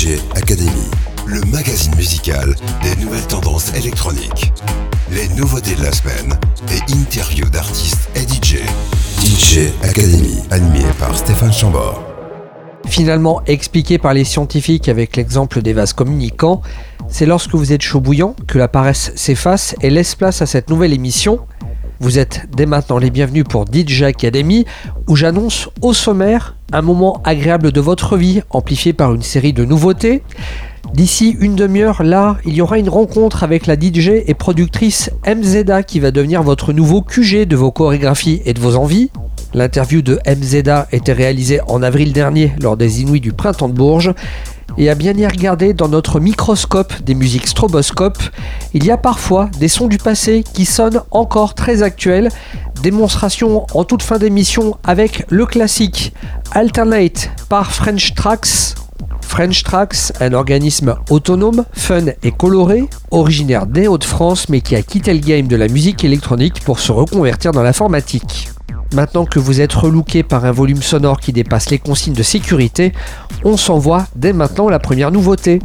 DJ Academy, le magazine musical des nouvelles tendances électroniques. Les nouveautés de la semaine et interviews d'artistes et DJ. DJ Academy, animé par Stéphane Chambord. Finalement expliqué par les scientifiques avec l'exemple des vases communicants, c'est lorsque vous êtes chaud bouillant que la paresse s'efface et laisse place à cette nouvelle émission. Vous êtes dès maintenant les bienvenus pour DJ Academy, où j'annonce au sommaire un moment agréable de votre vie, amplifié par une série de nouveautés. D'ici une demi-heure, là, il y aura une rencontre avec la DJ et productrice MZA qui va devenir votre nouveau QG de vos chorégraphies et de vos envies. L'interview de MZA était réalisée en avril dernier lors des Inuits du Printemps de Bourges. Et à bien y regarder dans notre microscope des musiques stroboscope, il y a parfois des sons du passé qui sonnent encore très actuels. Démonstration en toute fin d'émission avec le classique Alternate par French Tracks. French Tracks, un organisme autonome, fun et coloré, originaire des Hauts-de-France mais qui a quitté le game de la musique électronique pour se reconvertir dans l'informatique. Maintenant que vous êtes relooké par un volume sonore qui dépasse les consignes de sécurité, on s'envoie dès maintenant la première nouveauté.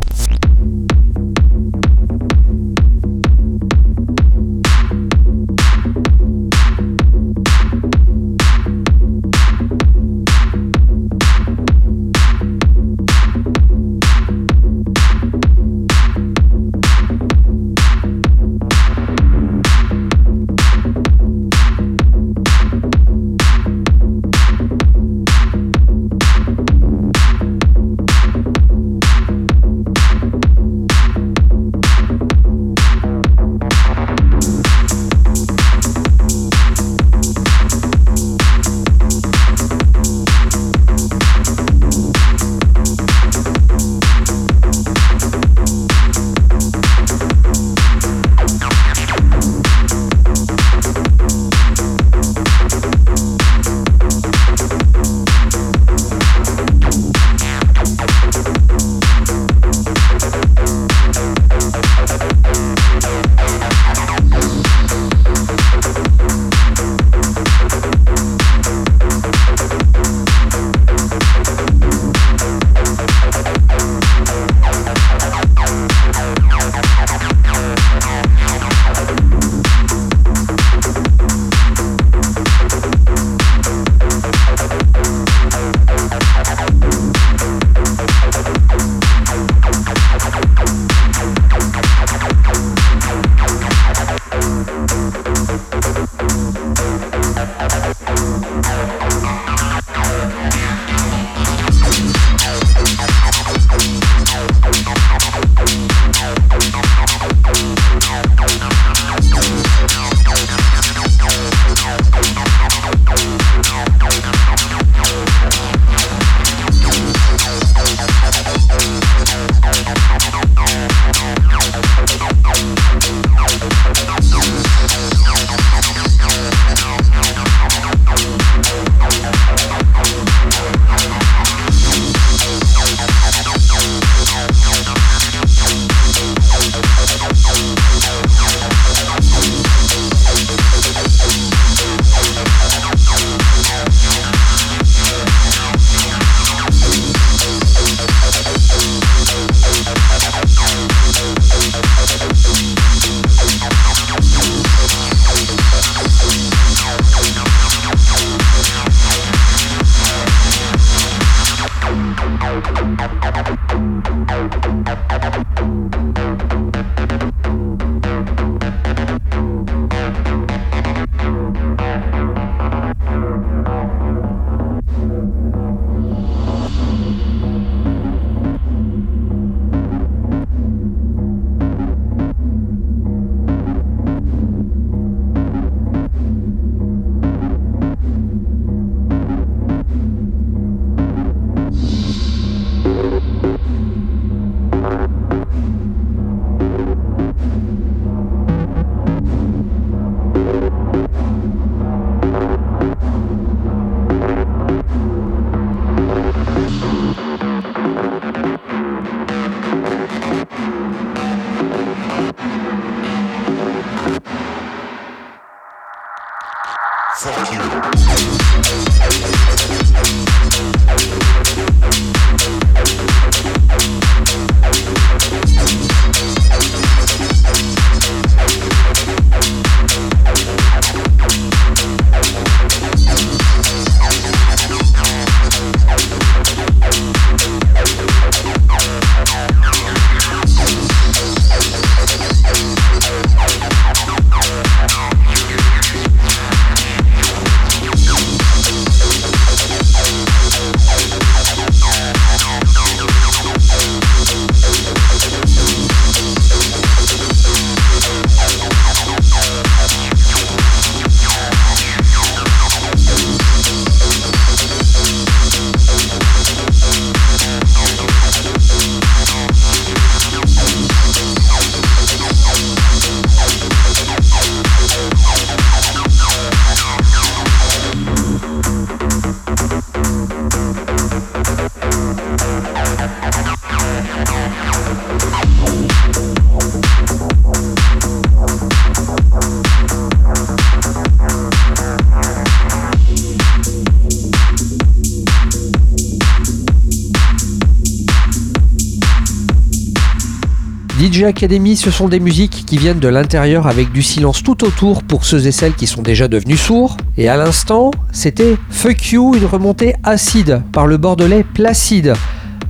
DJ Academy, ce sont des musiques qui viennent de l'intérieur avec du silence tout autour pour ceux et celles qui sont déjà devenus sourds. Et à l'instant, c'était Fuck You, une remontée acide par le bordelais Placide.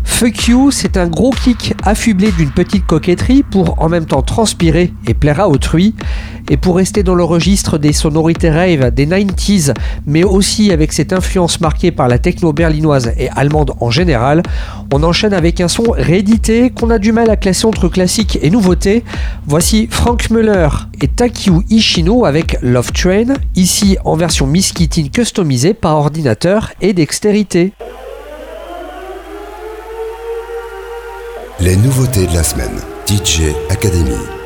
Fuck You, c'est un gros kick affublé d'une petite coquetterie pour en même temps transpirer et plaire à autrui. Et pour rester dans le registre des sonorités rave des 90s, mais aussi avec cette influence marquée par la techno berlinoise et allemande en général, on enchaîne avec un son réédité qu'on a du mal à classer entre classique et nouveauté. Voici Frank Muller et Takyu Ishino avec Love Train, ici en version Miss customisée par ordinateur et dextérité. Les nouveautés de la semaine. DJ Academy.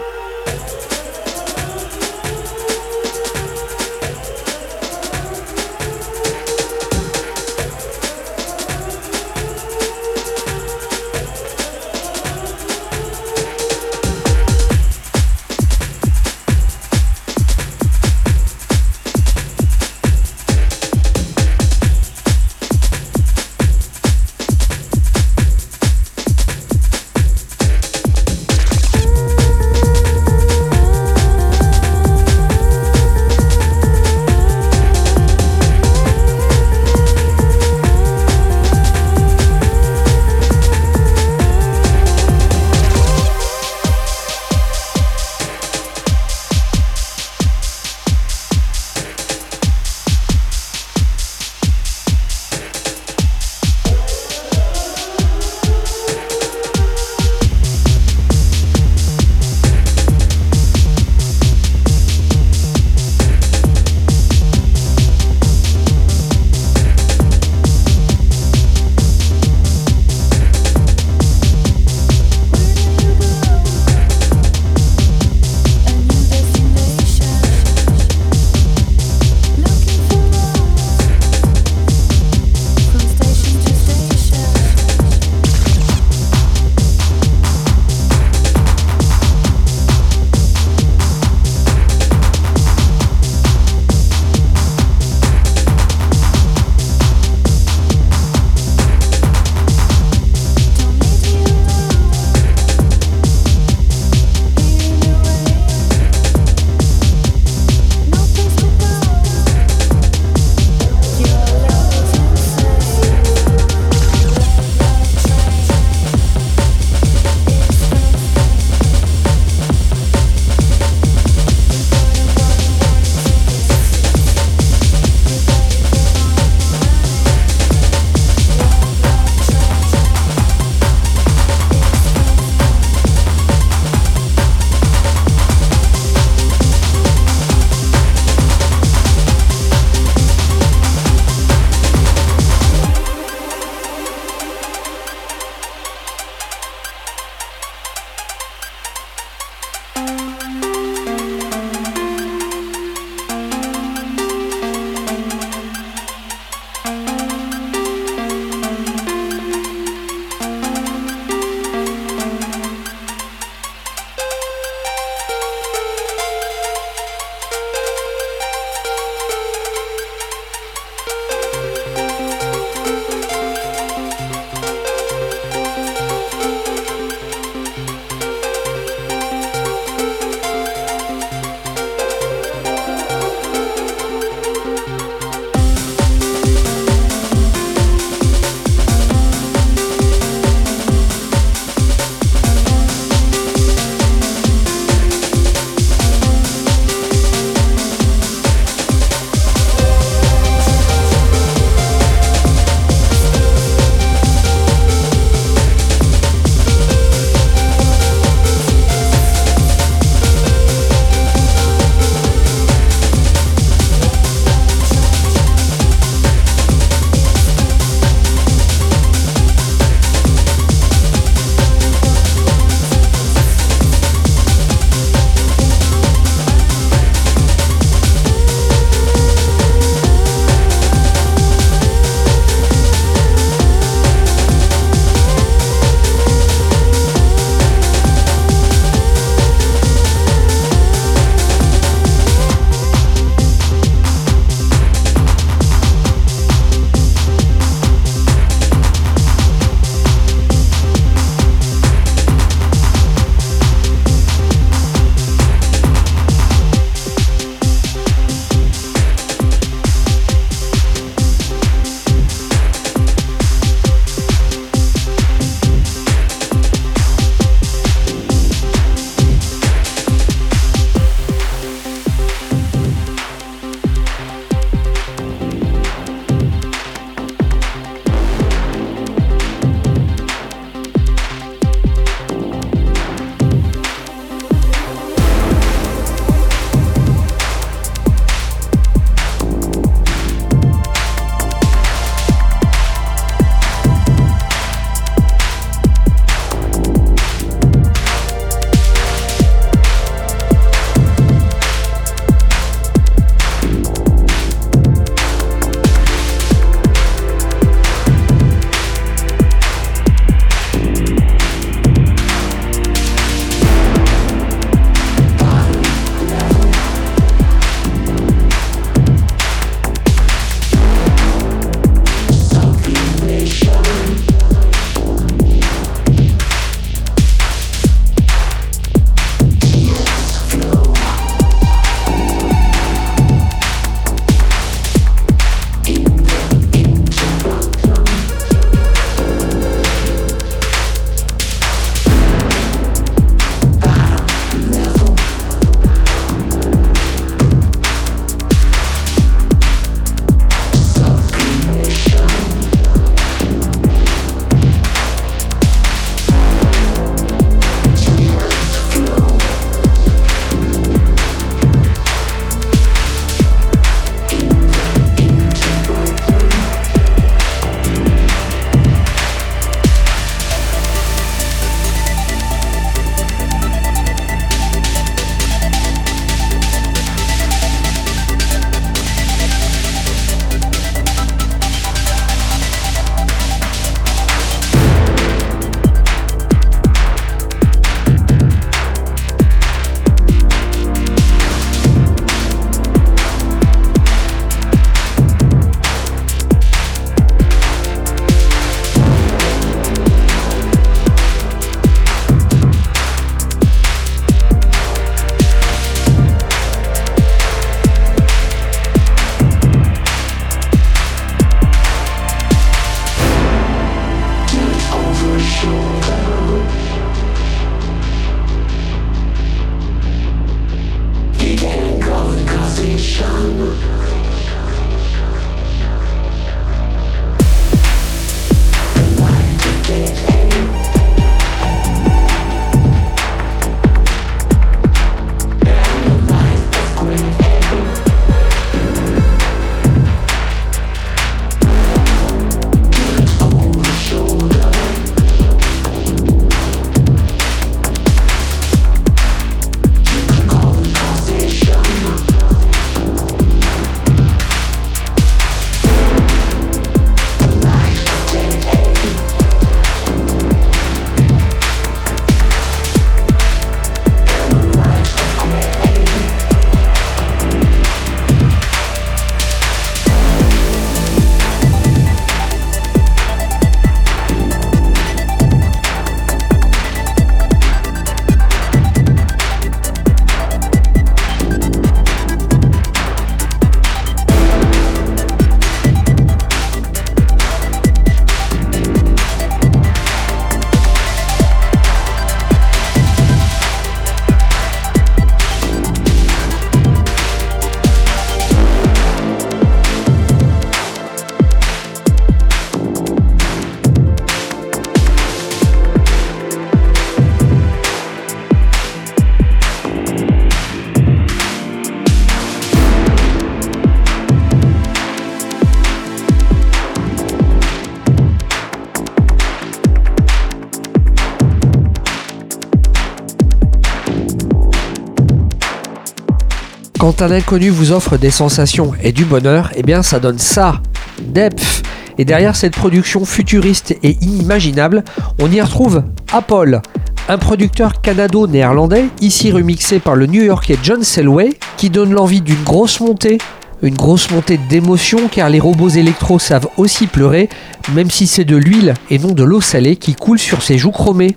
Quand un inconnu vous offre des sensations et du bonheur, eh bien ça donne ça, Depth. Et derrière cette production futuriste et inimaginable, on y retrouve Apple, un producteur canado-néerlandais, ici remixé par le new-yorkais John Selway, qui donne l'envie d'une grosse montée, une grosse montée d'émotion car les robots électro savent aussi pleurer, même si c'est de l'huile et non de l'eau salée qui coule sur ses joues chromées.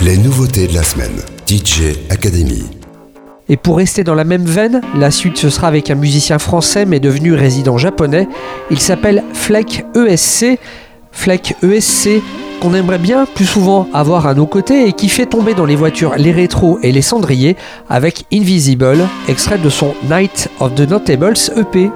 Les nouveautés de la semaine. DJ Academy. Et pour rester dans la même veine, la suite ce sera avec un musicien français mais devenu résident japonais. Il s'appelle Fleck ESC. Fleck ESC qu'on aimerait bien plus souvent avoir à nos côtés et qui fait tomber dans les voitures les rétros et les cendriers avec Invisible, extrait de son Night of the Notables EP.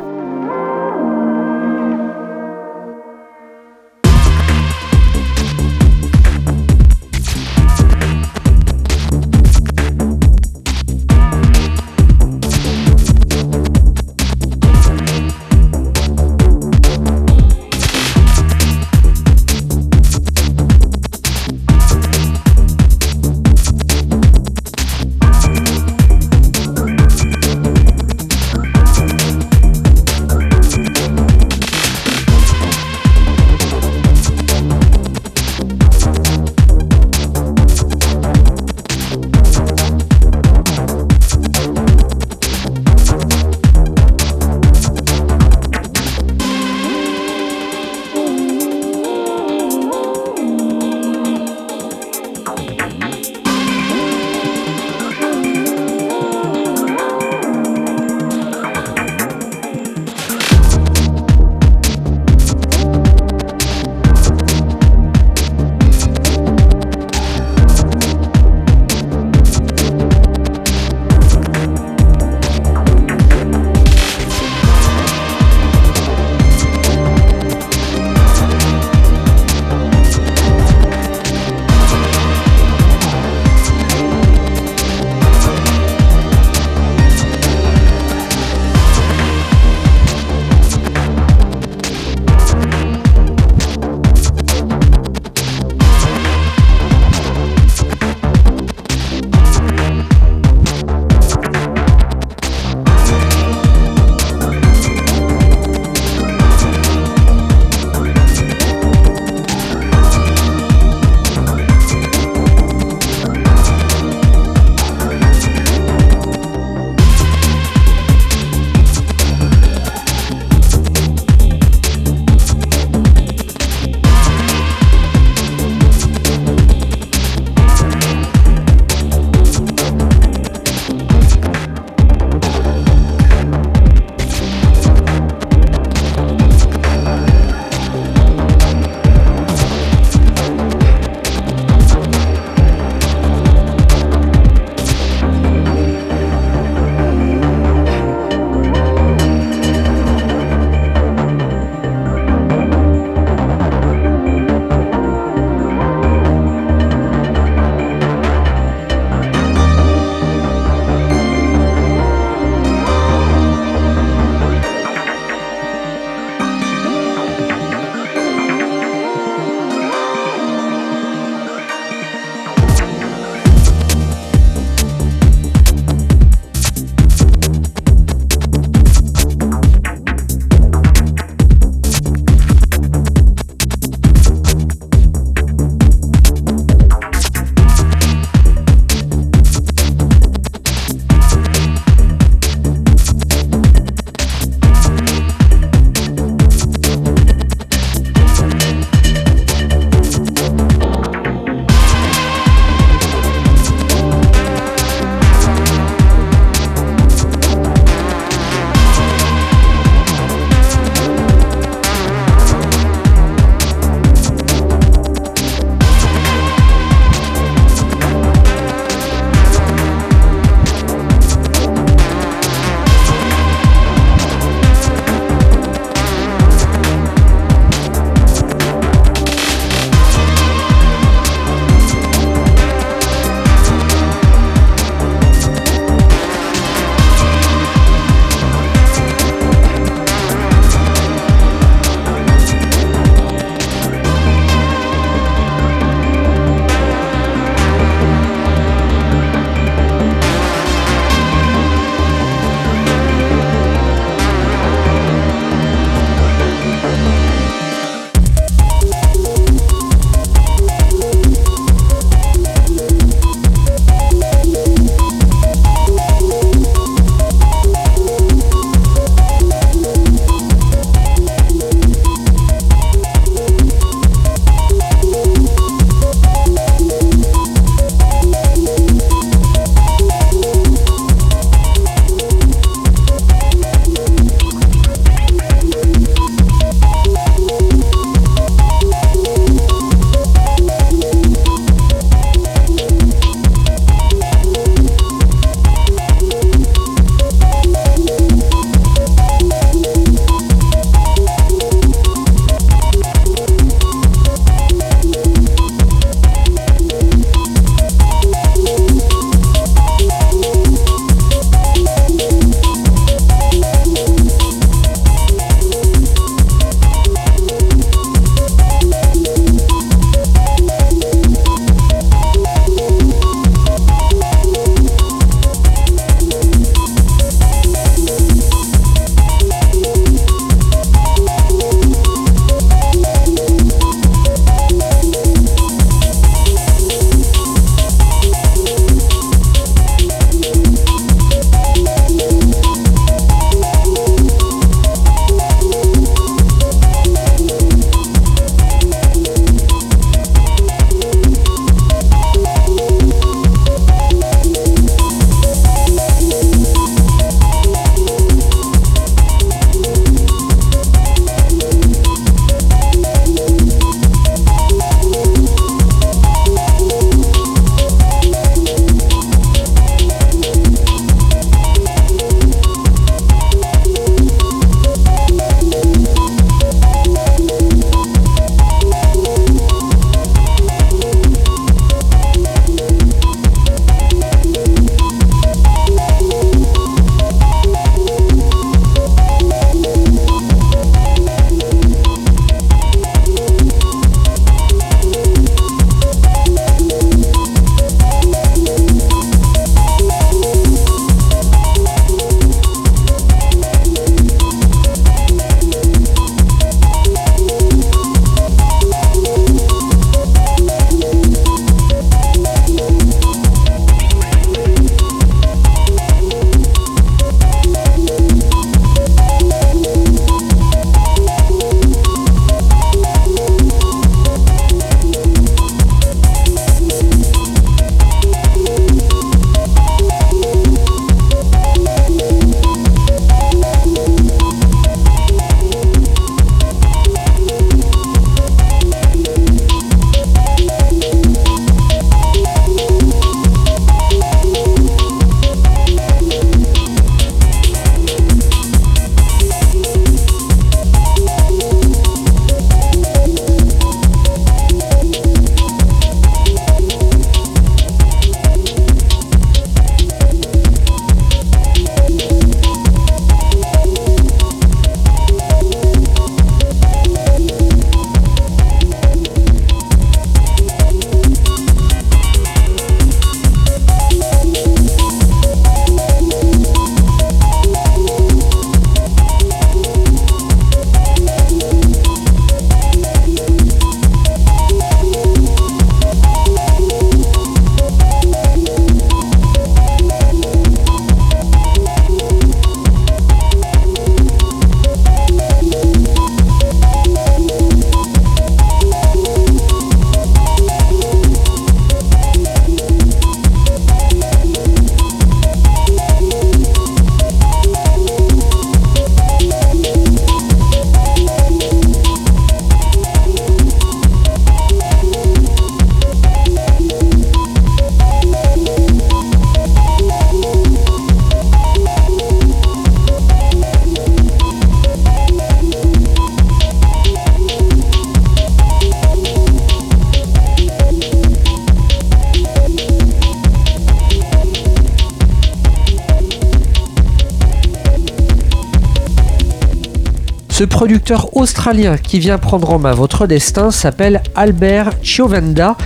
Ce producteur australien qui vient prendre en main votre destin s'appelle Albert Chiovenda.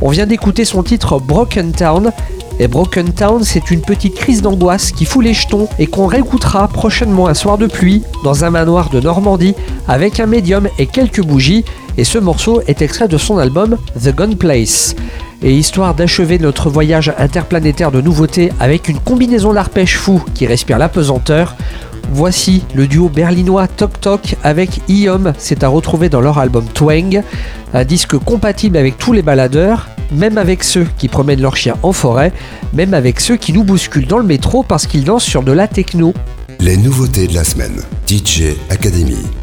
On vient d'écouter son titre Broken Town. Et Broken Town, c'est une petite crise d'angoisse qui fout les jetons et qu'on réécoutera prochainement un soir de pluie dans un manoir de Normandie avec un médium et quelques bougies. Et ce morceau est extrait de son album The Gun Place. Et histoire d'achever notre voyage interplanétaire de nouveautés avec une combinaison d'arpèges fou qui respire la pesanteur, voici le duo berlinois Tok Tok avec Iom, c'est à retrouver dans leur album Twang, un disque compatible avec tous les baladeurs, même avec ceux qui promènent leurs chiens en forêt, même avec ceux qui nous bousculent dans le métro parce qu'ils dansent sur de la techno. Les nouveautés de la semaine. DJ Academy.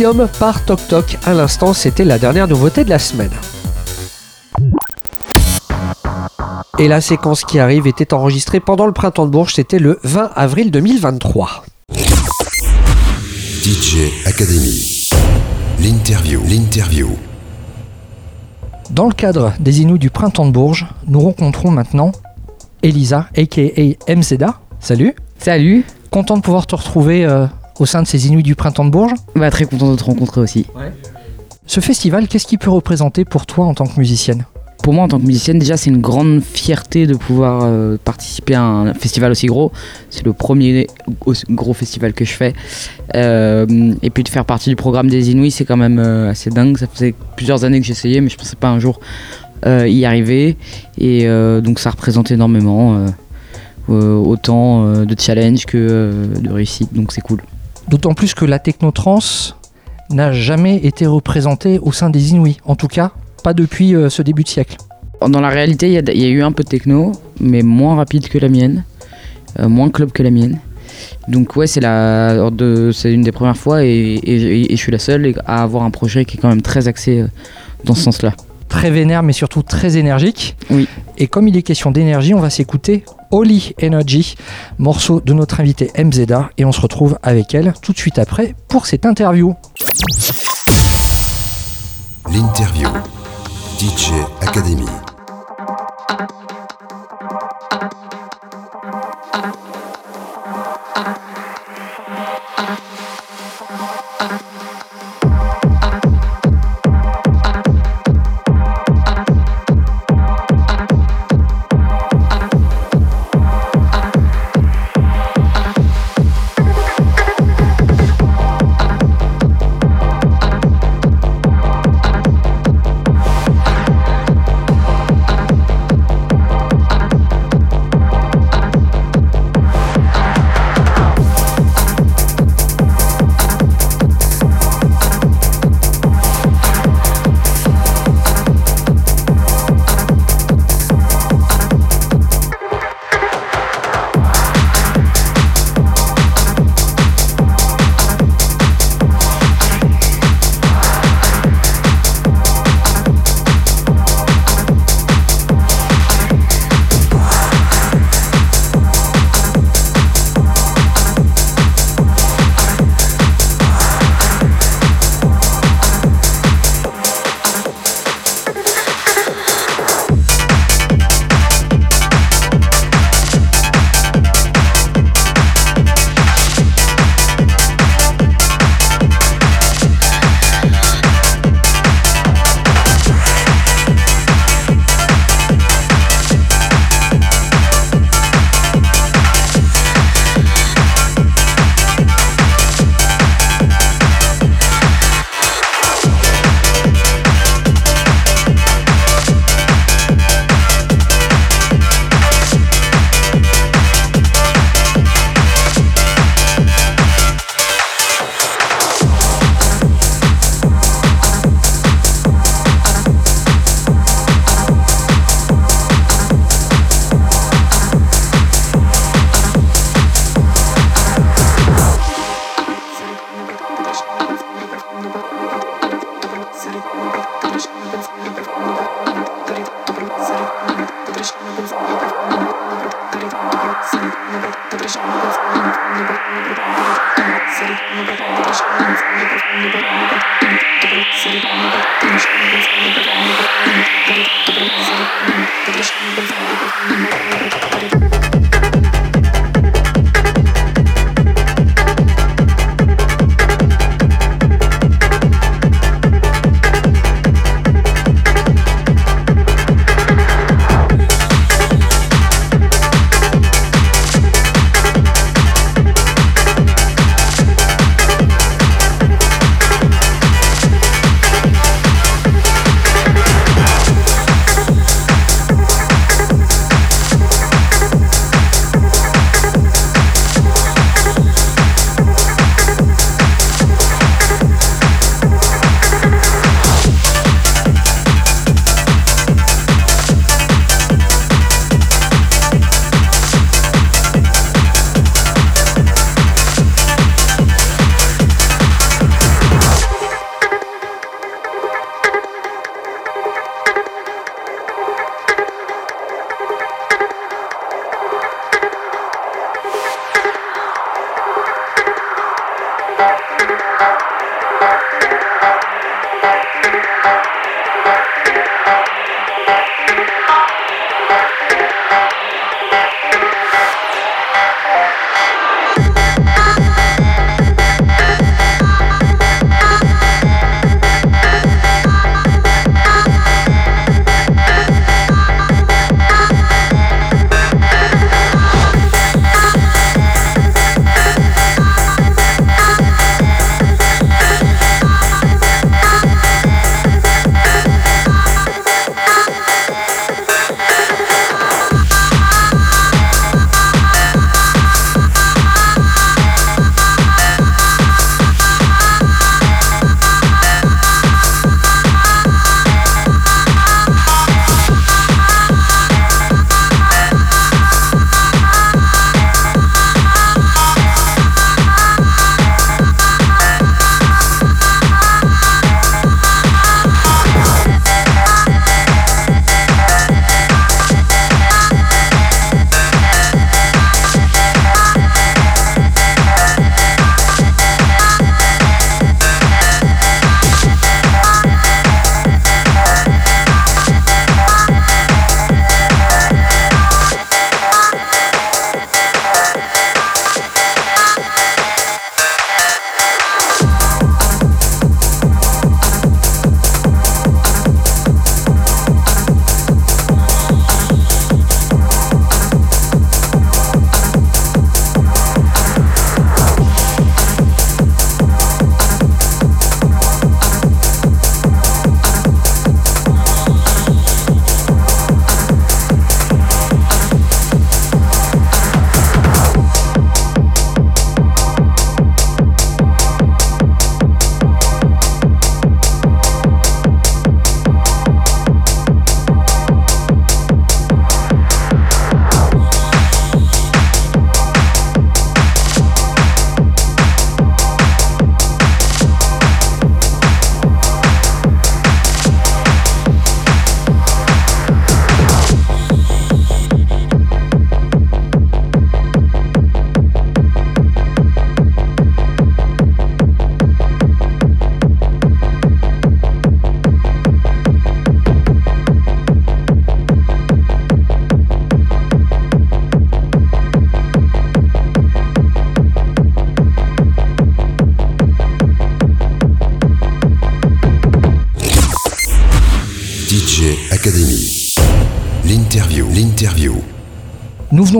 Guillaume par Toc Toc. À l'instant, c'était la dernière nouveauté de la semaine. Et la séquence qui arrive était enregistrée pendant le printemps de Bourges, c'était le 20 avril 2023. DJ Academy. L'interview. L'interview. Dans le cadre des Inuits du printemps de Bourges, nous rencontrons maintenant Elisa, aka MZA. Salut. Salut. Content de pouvoir te retrouver euh, au sein de ces Inuits du printemps de Bourges? Bah, très content de te rencontrer aussi. Ce festival, qu'est-ce qu'il peut représenter pour toi en tant que musicienne? Pour moi, en tant que musicienne, déjà, c'est une grande fierté de pouvoir euh, participer à un festival aussi gros. C'est le premier gros festival que je fais. Euh, et puis de faire partie du programme des Inuits, c'est quand même euh, assez dingue. Ça faisait plusieurs années que j'essayais, mais je pensais pas un jour euh, y arriver. Et euh, donc, ça représente énormément. euh, euh, autant euh, de challenge que euh, de réussite, donc c'est cool. D'autant plus que la technotrance n'a jamais été représentée au sein des Inuits. En tout cas, pas depuis euh, ce début de siècle. Dans la réalité, il y, a- eu un peu de techno, mais moins rapide que la mienne, euh, moins club que la mienne. Donc ouais, c'est une des premières fois et je suis la seule à avoir un projet qui est quand même très axé euh, dans ce sens-là. Très vénère, mais surtout très énergique. Oui. Et comme il est question d'énergie, on va s'écouter Holy Energy, morceau de notre invitée MZA, et on se retrouve avec elle tout de suite après pour cette interview. L'interview. DJ Academy.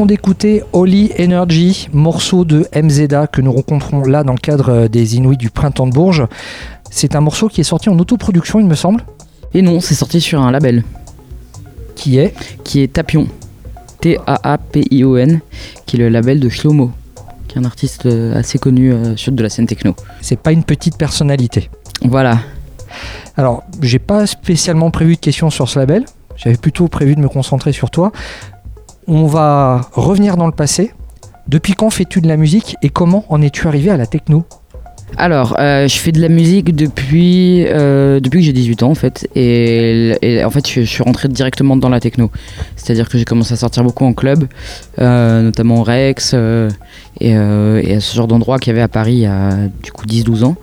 Venons d'écouter Holy Energy, morceau de MZA que nous rencontrons là dans le cadre des Inuits du Printemps de Bourges. C'est un morceau qui est sorti en autoproduction, il me semble. Et non, c'est sorti sur un label. Qui est Qui est Tapion. T-A-A-P-I-O-N, qui est le label de Shlomo, qui est un artiste euh, assez connu euh, sur de la scène techno. C'est pas une petite personnalité. Voilà. Alors, j'ai pas spécialement prévu de questions sur ce label. J'avais plutôt prévu de me concentrer sur toi. On va revenir dans le passé. Depuis quand fais-tu de la musique et comment en es-tu arrivé à la techno? Alors, euh, je fais de la musique depuis, euh, depuis que j'ai 18 ans en fait. Et, en fait, je, suis rentré directement dans la techno. C'est-à-dire que j'ai commencé à sortir beaucoup en club, euh, notamment au Rex et, et, à ce genre d'endroit qu'il y avait à Paris il y a du coup 10-12 ans.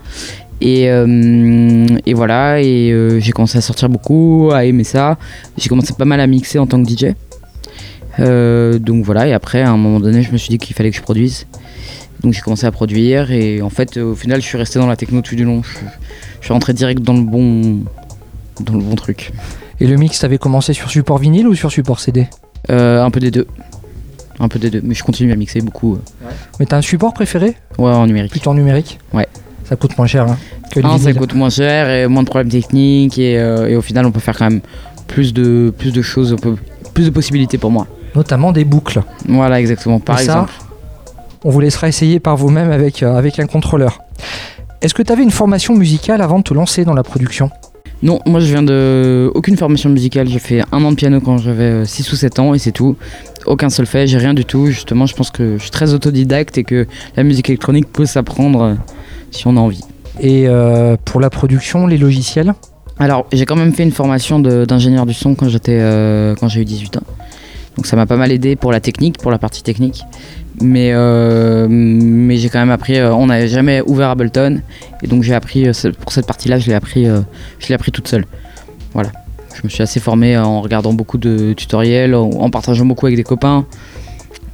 Et, et, voilà, et j'ai commencé à sortir beaucoup, à aimer ça. J'ai commencé pas mal à mixer en tant que DJ. Donc voilà, et après, à un moment donné, je me suis dit qu'il fallait que je produise. Donc j'ai commencé à produire et en fait au final je suis resté dans la techno tout du long. Je, je suis rentré direct dans le bon dans le bon truc. Et le mix t'avais commencé sur support vinyle ou sur support CD euh, Un peu des deux. Un peu des deux, mais je continue à mixer beaucoup. Ouais. Mais t'as un support préféré? Ouais, en numérique. Plutôt en numérique? Ouais. Ça coûte moins cher hein, que le ah, Ça coûte moins cher et moins de problèmes techniques et, euh, et, au final on peut faire quand même plus de, plus de choses, peu, plus de possibilités pour moi. Notamment des boucles. Voilà, exactement. Par et exemple. Ça, on vous laissera essayer par vous-même avec, euh, avec un contrôleur. Est-ce que tu avais une formation musicale avant de te lancer dans la production? Non, moi je viens de aucune formation musicale. J'ai fait un an de piano quand j'avais 6 ou 7 ans et c'est tout. Aucun solfège, j'ai rien du tout. Justement, je pense que je suis très autodidacte et que la musique électronique peut s'apprendre si on a envie. Et euh, pour la production, les logiciels? Alors, j'ai quand même fait une formation d'ingénieur du son quand j'étais euh, quand j'ai eu 18 ans. Donc ça m'a pas mal aidé pour la technique, pour la partie technique. Mais, euh, mais j'ai quand même appris, euh, on n'avait jamais ouvert Ableton. Et donc j'ai appris, euh, pour cette partie-là, je l'ai appris, je l'ai appris toute seule. Voilà. Je me suis assez formé en regardant beaucoup de tutoriels, en partageant beaucoup avec des copains.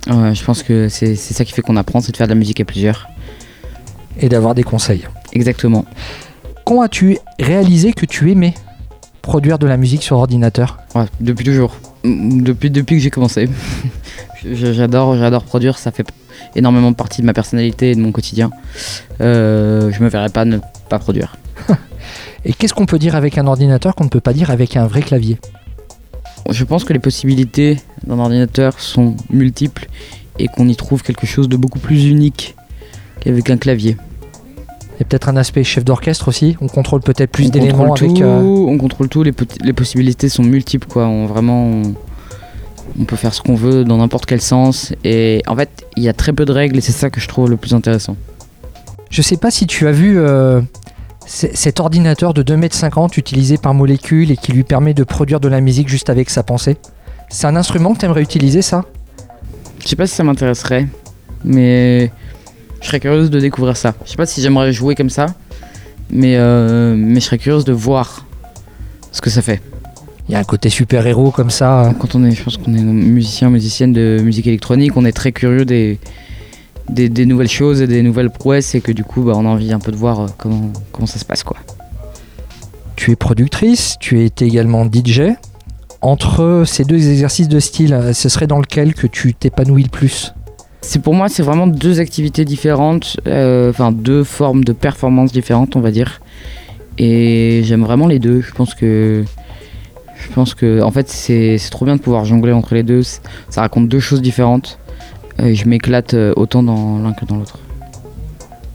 je pense que c'est ça qui fait qu'on apprend, c'est de faire de la musique à plusieurs. Et d'avoir des conseils. Exactement. Quand as-tu réalisé que tu aimais? Produire de la musique sur ordinateur ouais, Depuis toujours. Depuis, depuis que j'ai commencé. j'adore, j'adore produire, ça fait énormément partie de ma personnalité et de mon quotidien. Euh, je me verrais pas ne pas produire. et qu'est-ce qu'on peut dire avec un ordinateur qu'on ne peut pas dire avec un vrai clavier? Je pense que les possibilités d'un ordinateur sont multiples et qu'on y trouve quelque chose de beaucoup plus unique qu'avec un clavier. Il y a peut-être un aspect chef d'orchestre aussi. On contrôle peut-être plus d'éléments avec. Euh... On contrôle tout. Les, les, possibilités sont multiples, quoi. On vraiment, on, on peut faire ce qu'on veut dans n'importe quel sens. Et en fait, il y a très peu de règles et c'est ça que je trouve le plus intéressant. Je sais pas si tu as vu euh, cet ordinateur de 2,50 m utilisé par molécule et qui lui permet de produire de la musique juste avec sa pensée. C'est un instrument que tu aimerais utiliser, ça? Je sais pas si ça m'intéresserait, mais je serais curieuse de découvrir ça. Je sais pas si j'aimerais jouer comme ça, mais, euh, mais je serais curieuse de voir ce que ça fait. Il y a un côté super-héros comme ça. Quand on est, je pense qu'on est musicien, musicienne de musique électronique, on est très curieux des, des, des nouvelles choses et des nouvelles prouesses et que du coup, bah, on a envie un peu de voir comment, comment ça se passe. quoi. Tu es productrice, tu es également DJ. Entre ces deux exercices de style, ce serait dans lequel que tu t'épanouis le plus? C'est pour moi, c'est vraiment deux activités différentes, euh, enfin deux formes de performance différentes, on va dire. Et j'aime vraiment les deux. Je pense que, je pense que, en fait, c'est trop bien de pouvoir jongler entre les deux. Ça raconte deux choses différentes. Et je m'éclate autant dans l'un que dans l'autre.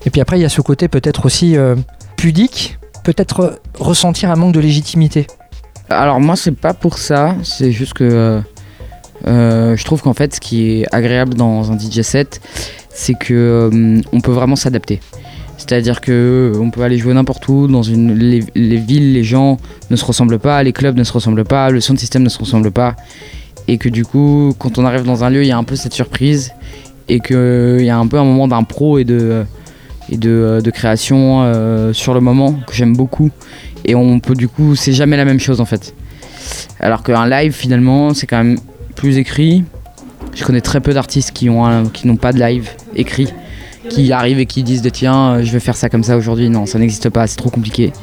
Et puis après, il y a ce côté peut-être aussi euh, pudique, peut-être ressentir un manque de légitimité. Alors moi, c'est pas pour ça. C'est juste que. Euh, euh, je trouve qu'en fait, ce qui est agréable dans un DJ set, c'est que euh, on peut vraiment s'adapter. C'est-à-dire que on peut aller jouer n'importe où, dans les, les, villes, les gens ne se ressemblent pas, les clubs ne se ressemblent pas, le sound system ne se ressemble pas, et que du coup, quand on arrive dans un lieu, il y a un peu cette surprise, et qu'il y a un peu un moment d'impro et de création euh, sur le moment que j'aime beaucoup, et on peut du coup, c'est jamais la même chose en fait. Alors qu'un live finalement, c'est quand même plus écrit. Je connais très peu d'artistes qui ont un, qui n'ont pas de live écrit, qui arrivent et qui disent de tiens, je vais faire ça comme ça aujourd'hui. Non, ça n'existe pas, c'est trop compliqué.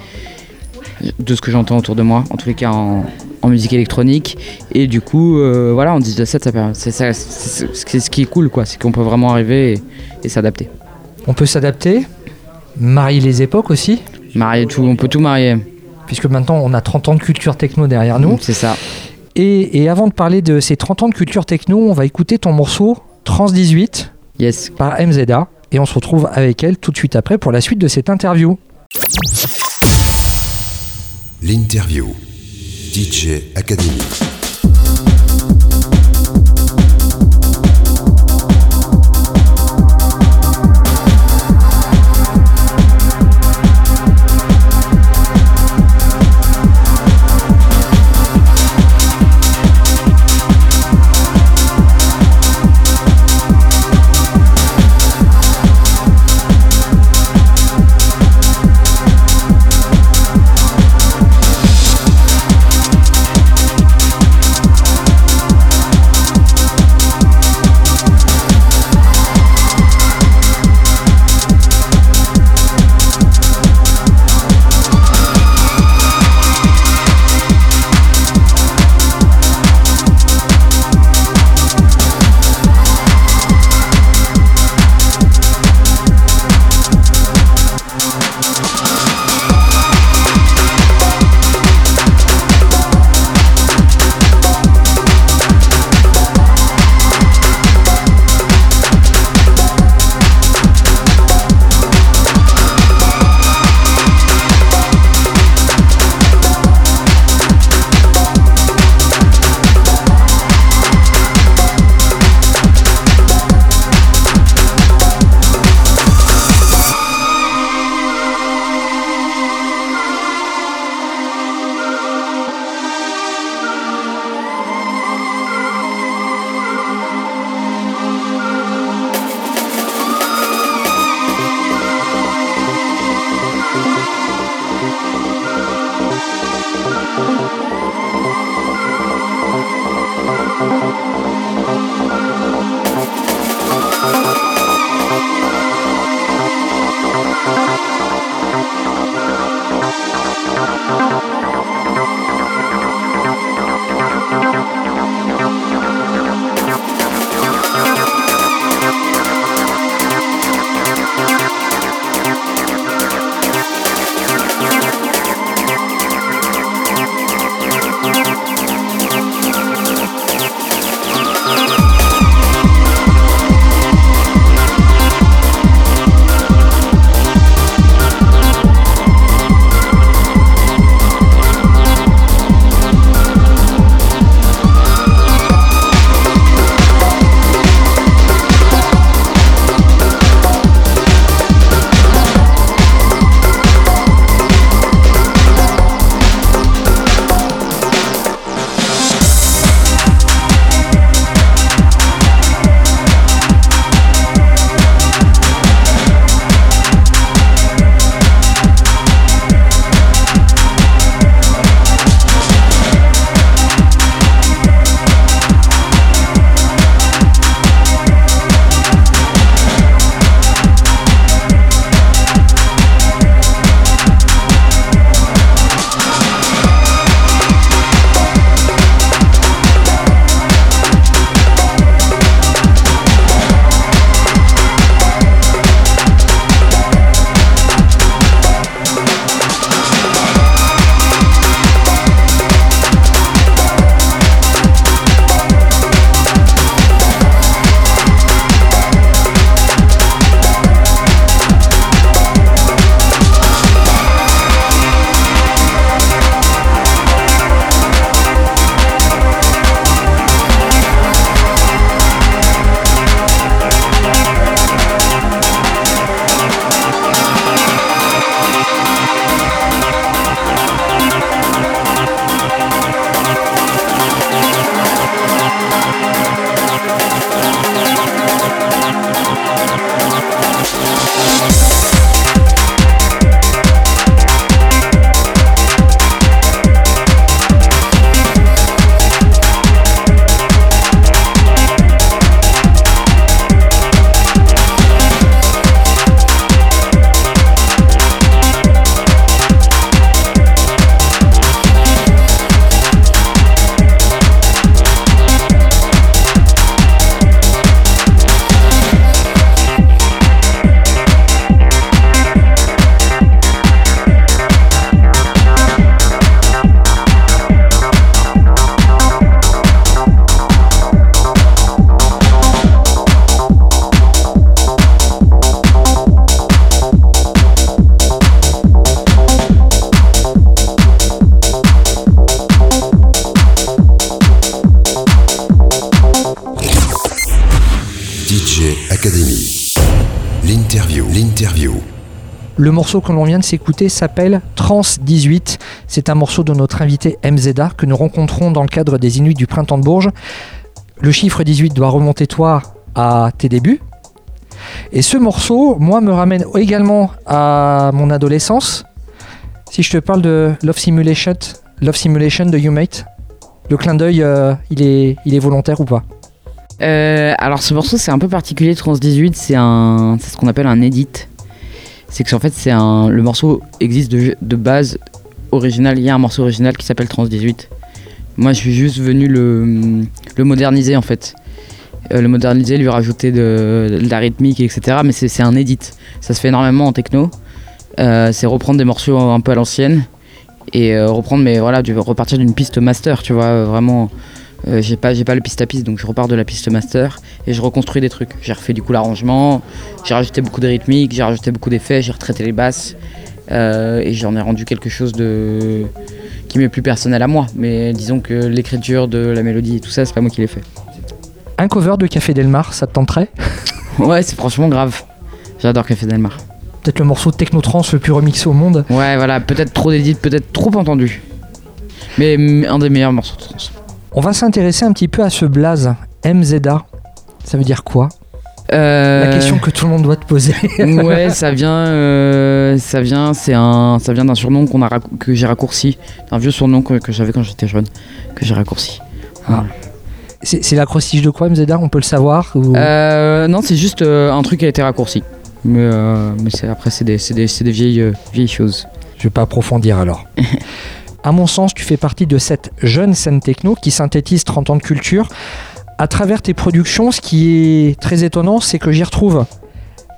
De ce que j'entends autour de moi, en tous les cas en, en musique électronique. Et du coup, euh, voilà, en 17 ça permet- c'est ça, c'est- c'est ce qui est cool, quoi. C'est qu'on peut vraiment arriver et, et s'adapter. On peut s'adapter, marier les époques aussi, Marier tout, on peut tout marier. puisque maintenant on a 30 ans de culture techno derrière nous. C'est ça. Et, et avant de parler de ces 30 ans de culture techno, on va écouter ton morceau Trans 18 Yes. par MZA. Et on se retrouve avec elle tout de suite après pour la suite de cette interview. L'interview. DJ Academy. Morceau que l'on vient de s'écouter s'appelle Trans 18. C'est un morceau de notre invité MZA que nous rencontrons dans le cadre des Inuits du Printemps de Bourges. Le chiffre 18 doit remonter toi à tes débuts. Et ce morceau, moi, me ramène également à mon adolescence. Si je te parle de Love Simulation, Love Simulation de YouMate, le clin d'œil, euh, il, est, il est volontaire ou pas? Euh, alors ce morceau c'est un peu particulier, Trans 18, c'est c'est ce qu'on appelle un edit. C'est que en fait c'est un, le morceau existe de, de base original. Il y a un morceau original qui s'appelle Trans 18. Moi je suis juste venu le, le moderniser en fait. Euh, le moderniser, lui rajouter de, la rythmique, etc. Mais c'est un edit. Ça se fait énormément en techno. Euh, c'est reprendre des morceaux un peu à l'ancienne et euh, reprendre, mais voilà, repartir d'une piste master, tu vois, vraiment. Euh, j'ai pas j'ai pas le piste à piste donc je repars de la piste master et je reconstruis des trucs. J'ai refait du coup l'arrangement j'ai rajouté beaucoup de rythmique j'ai rajouté beaucoup d'effets j'ai retraité les basses euh, et j'en ai rendu quelque chose de qui m'est plus personnel à moi. Mais disons que l'écriture de la mélodie et tout ça c'est pas moi qui l'ai fait. Un cover de Café Delmar, ça te tenterait? Ouais c'est franchement grave. J'adore Café Delmar Peut-être le morceau techno-trans le plus remixé au monde. ouais voilà peut-être trop d'édits peut-être trop entendu. Mais un des meilleurs morceaux de trance On va s'intéresser un petit peu à ce blaze MZA. Ça veut dire quoi? La question que tout le monde doit te poser. ouais, ça vient, euh, ça vient, c'est un, ça vient d'un surnom qu'on a que j'ai raccourci, un vieux surnom que, que j'avais quand j'étais jeune, que j'ai raccourci. C'est c'est l'acrostiche de quoi MZA On peut le savoir ou- Euh, non, c'est juste euh, un truc qui a été raccourci. Mais, euh, mais c'est après c'est des, vieilles, euh, vieilles choses. Je vais pas approfondir alors. à mon sens, tu fais partie de cette jeune scène techno qui synthétise 30 ans de culture. À travers tes productions, ce qui est très étonnant, c'est que j'y retrouve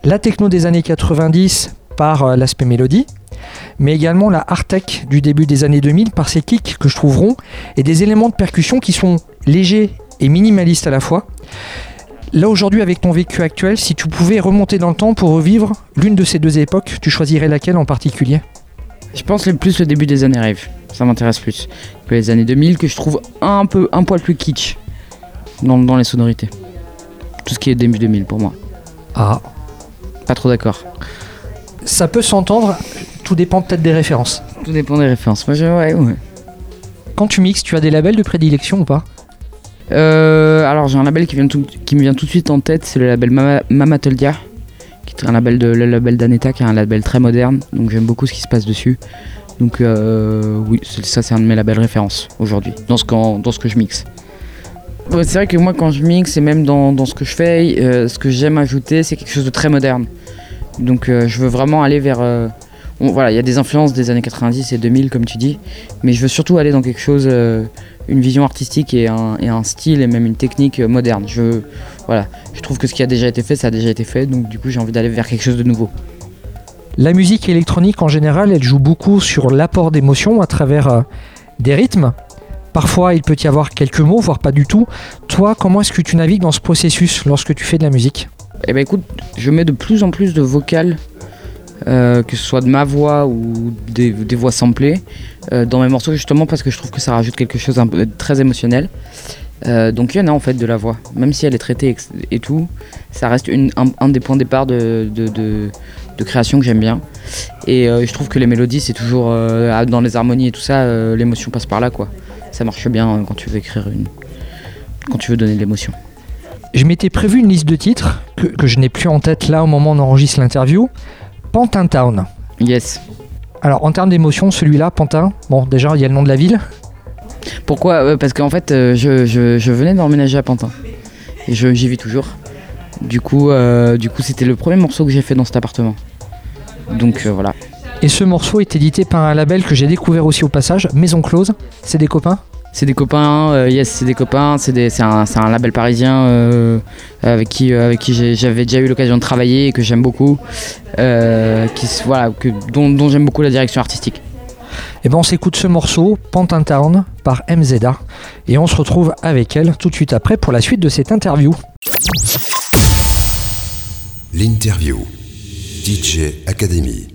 la techno des années 90 par euh, l'aspect mélodie, mais également la hard tech du début des années 2000 par ses kicks que je trouve ronds et des éléments de percussion qui sont légers et minimalistes à la fois. Là aujourd'hui, avec ton vécu actuel, si tu pouvais remonter dans le temps pour revivre l'une de ces deux époques, tu choisirais laquelle en particulier? Je pense le plus le début des années rêve. Ça m'intéresse plus que les années 2000 que je trouve un peu, un poil plus kitsch dans, dans les sonorités. Tout ce qui est début 2000 pour moi. Ah, Pas trop d'accord. ça peut s'entendre, tout dépend peut-être des références. Tout dépend des références. Moi, je, ouais, ouais. Quand tu mixes, tu as des labels de prédilection ou pas? Euh, alors j'ai un label qui, vient tout- qui me vient tout de suite en tête, c'est le label Mama, qui est un label de le label d'Aneta, qui est un label très moderne, donc j'aime beaucoup ce qui se passe dessus. Donc euh, oui, ça c'est un de mes labels références aujourd'hui, dans ce, dans ce que je mixe. C'est vrai que moi quand je mixe et même dans, dans ce que je fais, euh, ce que j'aime ajouter c'est quelque chose de très moderne. Donc euh, je veux vraiment aller vers... voilà, il y a des influences des années 90 et 2000 comme tu dis, mais je veux surtout aller dans quelque chose... une vision artistique et un, et un style et même une technique moderne. Je, voilà, je trouve que ce qui a déjà été fait, ça a déjà été fait, donc du coup j'ai envie d'aller vers quelque chose de nouveau. La musique électronique en général, elle joue beaucoup sur l'apport d'émotions à travers euh, des rythmes. Parfois, il peut y avoir quelques mots, voire pas du tout. Toi, comment est-ce que tu navigues dans ce processus lorsque tu fais de la musique? Eh ben écoute, je mets de plus en plus de vocales, euh, que ce soit de ma voix ou des, des voix samplées, euh, dans mes morceaux justement parce que je trouve que ça rajoute quelque chose de très émotionnel. Euh, donc il y en a en fait de la voix, même si elle est traitée et tout, ça reste une- un, un des points de départ de, de, de- de création que j'aime bien. Et euh, je trouve que les mélodies, c'est toujours euh, dans les harmonies et tout ça, l'émotion passe par là quoi. Ça marche bien quand tu veux écrire une, quand tu veux donner de l'émotion. Je m'étais prévu une liste de titres que, que je n'ai plus en tête là au moment où on enregistre l'interview. Pantin Town. Yes. Alors, en termes d'émotion, celui-là, Pantin, bon, déjà, il y a le nom de la ville. Pourquoi Euh, Parce qu'en fait, euh, je, je- je venais d'emménager à Pantin. Et j'y vis toujours. Du coup, euh, du coup, c'était le premier morceau que j'ai fait dans cet appartement. Donc voilà. Et ce morceau est édité par un label que j'ai découvert aussi au passage, Maison Close. C'est des copains C'est des copains, euh, yes, c'est des copains, c'est un, un label parisien euh, avec qui, euh, avec qui j'ai- j'avais déjà eu l'occasion de travailler et que j'aime beaucoup, qui, voilà, que, dont, dont j'aime beaucoup la direction artistique. Et ben on s'écoute ce morceau, Pantin Town, par MZA. Et on se retrouve avec elle tout de suite après pour la suite de cette interview. L'interview. DJ Academy.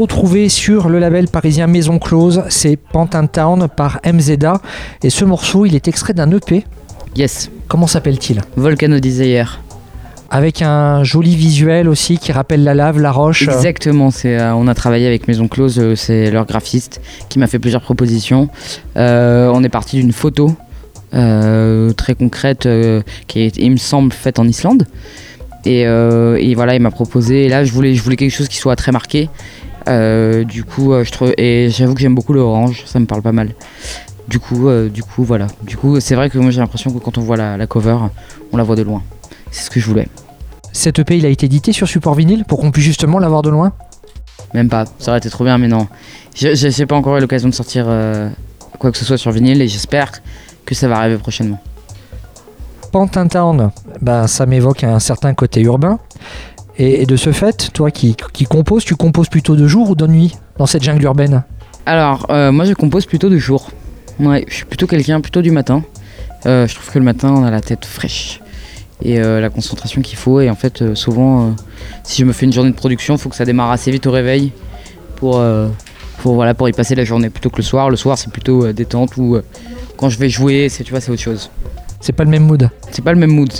Retrouver sur le label parisien Maison Close, c'est Pantin Town par MZA. Et ce morceau, il est extrait d'un EP. Yes. Comment s'appelle-t-il? Volcano Desire. Avec un joli visuel aussi qui rappelle la lave, la roche. Exactement, c'est, euh, on a travaillé avec Maison Close, euh, c'est leur graphiste qui m'a fait plusieurs propositions. Euh, on est parti d'une photo très concrète qui est, il me semble, faite en Islande. Et, voilà, il m'a proposé. Et là, je voulais, je voulais quelque chose qui soit très marqué. Euh, du coup, euh, je trouve, et j'avoue que j'aime beaucoup l'orange, ça me parle pas mal. Du coup, du coup, voilà. Du coup, c'est vrai que moi j'ai l'impression que quand on voit la, cover, on la voit de loin. C'est ce que je voulais. Cet EP, il a été édité sur support vinyle pour qu'on puisse justement l'avoir de loin? Même pas. Ça aurait été trop bien, mais non. Je n'ai pas encore eu l'occasion de sortir quoi que ce soit sur vinyle et j'espère que ça va arriver prochainement. Pantin Town, bah, ça m'évoque un certain côté urbain. Et, de ce fait, toi qui, qui composes, tu composes plutôt de jour ou de nuit dans cette jungle urbaine Alors, euh, moi je compose plutôt de jour. Ouais, je suis plutôt quelqu'un plutôt du matin. Euh, je trouve que le matin, on a la tête fraîche et euh, la concentration qu'il faut. Et en fait, souvent, si je me fais une journée de production, il faut que ça démarre assez vite au réveil pour, pour, voilà, pour y passer la journée plutôt que le soir. Le soir, c'est plutôt détente ou quand je vais jouer, c'est tu vois, c'est autre chose. C'est pas le même mood. C'est pas le même mood.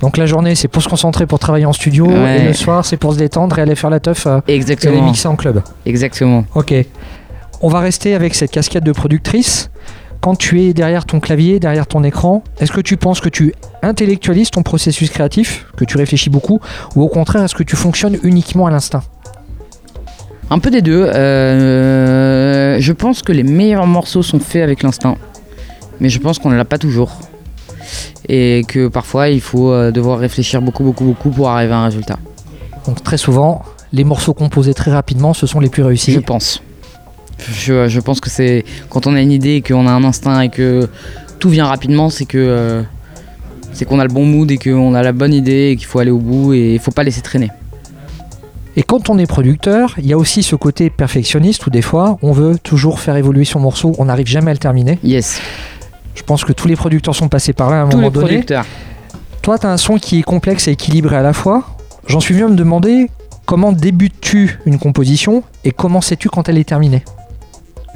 Donc la journée, c'est pour se concentrer, pour travailler en studio, et le soir, c'est pour se détendre et aller faire la teuf euh, Exactement. et mixer en club. Exactement. Ok. On va rester avec cette casquette de productrice. Quand tu es derrière ton clavier, derrière ton écran, est-ce que tu penses que tu intellectualises ton processus créatif, que tu réfléchis beaucoup, ou au contraire, est-ce que tu fonctionnes uniquement à l'instinct? Un peu des deux. Euh, je pense que les meilleurs morceaux sont faits avec l'instinct. Mais je pense qu'on ne l'a pas toujours. Et que parfois il faut euh, devoir réfléchir beaucoup, beaucoup, beaucoup pour arriver à un résultat. Donc très souvent, les morceaux composés très rapidement, ce sont les plus réussis. Je pense. Je, je pense que c'est quand on a une idée et qu'on a un instinct et que tout vient rapidement, c'est que euh, c'est qu'on a le bon mood et qu'on a la bonne idée et qu'il faut aller au bout et il faut pas laisser traîner. Et quand on est producteur, il y a aussi ce côté perfectionniste où des fois, on veut toujours faire évoluer son morceau, on n'arrive jamais à le terminer. Yes. Je pense que tous les producteurs sont passés par là à un Tous moment les donné. producteurs. Toi, tu as un son qui est complexe et équilibré à la fois. J'en suis venu à me demander comment débutes-tu une composition et comment sais-tu quand elle est terminée?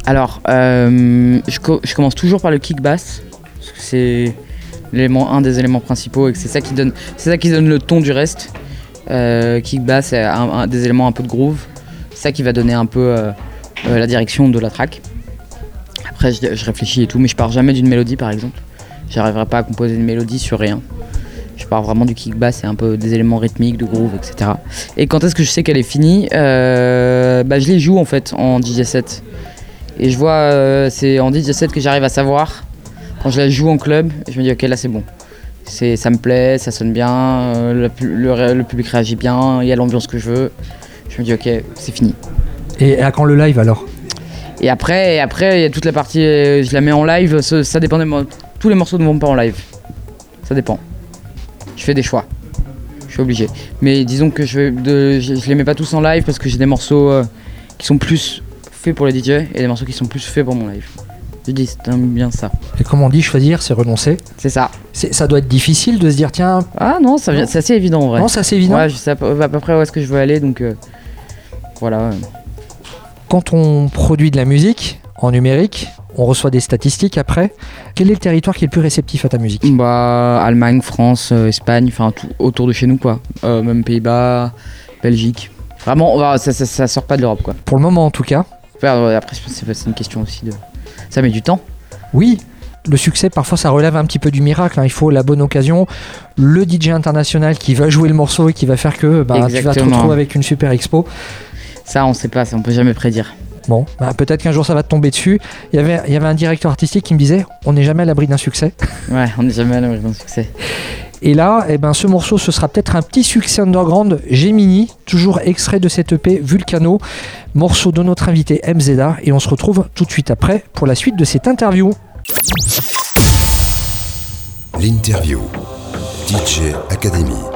Alors, euh, je, co- je commence toujours par le kick bass. Parce que c'est l'élément, un des éléments principaux et que c'est ça qui donne, c'est ça qui donne le ton du reste. Euh, kick bass, un, un des éléments un peu de groove. C'est ça qui va donner un peu euh, la direction de la track. Après, je, réfléchis et tout, mais je pars jamais d'une mélodie par exemple. J'arriverai pas à composer une mélodie sur rien. Je pars vraiment du kick bass et un peu des éléments rythmiques, de groove, etc. Et quand est-ce que je sais qu'elle est finie? Euh, bah, Je les joue en fait en DJ set. Et je vois, euh, c'est en DJ set que j'arrive à savoir. Quand je la joue en club, je me dis ok là c'est bon. C'est, ça me plaît, ça sonne bien, euh, le public réagit bien, il y a l'ambiance que je veux. Je me dis ok c'est fini. Et à quand le live alors? Et après, et après il y a toute la partie, euh, je la mets en live, ça, ça dépend des Tous les morceaux ne vont pas en live. Ça dépend. Je fais des choix. Je suis obligé. Mais disons que je, de, je, je les mets pas tous en live parce que j'ai des morceaux euh, qui sont plus faits pour les DJ et des morceaux qui sont plus faits pour mon live. Je dis c'est un- bien ça. Et comme on dit, choisir, c'est renoncer. C'est ça. Ça doit être difficile de se dire, tiens, Ah non, ça c'est assez évident en vrai. non, ça c'est évident. Ouais, je sais à peu, à peu près où est-ce que je veux aller donc euh, voilà. Quand on produit de la musique en numérique, on reçoit des statistiques après. Quel est le territoire qui est le plus réceptif à ta musique? Bah Allemagne, France, euh, Espagne, enfin tout autour de chez nous quoi. Euh, même Pays-Bas, Belgique. Vraiment, ça, ça, ça sort pas de l'Europe quoi. Pour le moment en tout cas, Après, euh, après, je pense que c'est- une question aussi de. Ça met du temps. oui. Le succès, parfois, ça relève un petit peu du miracle. hein. Il faut la bonne occasion, le DJ international qui va jouer le morceau et qui va faire que bah, tu vas te retrouver avec une super expo. Ça, on sait pas, ça, on peut jamais prédire. Bon, bah, peut-être qu'un jour ça va te tomber dessus. Il y avait, il y avait un directeur artistique qui me disait on n'est jamais à l'abri d'un succès. Ouais, on n'est jamais à l'abri d'un succès. Et là, eh ben, ce morceau, ce sera peut-être un petit succès underground Gemini, toujours extrait de cette EP Vulcano, morceau de notre invité MZA. Et on se retrouve tout de suite après pour la suite de cette interview. L'interview. DJ. Academy.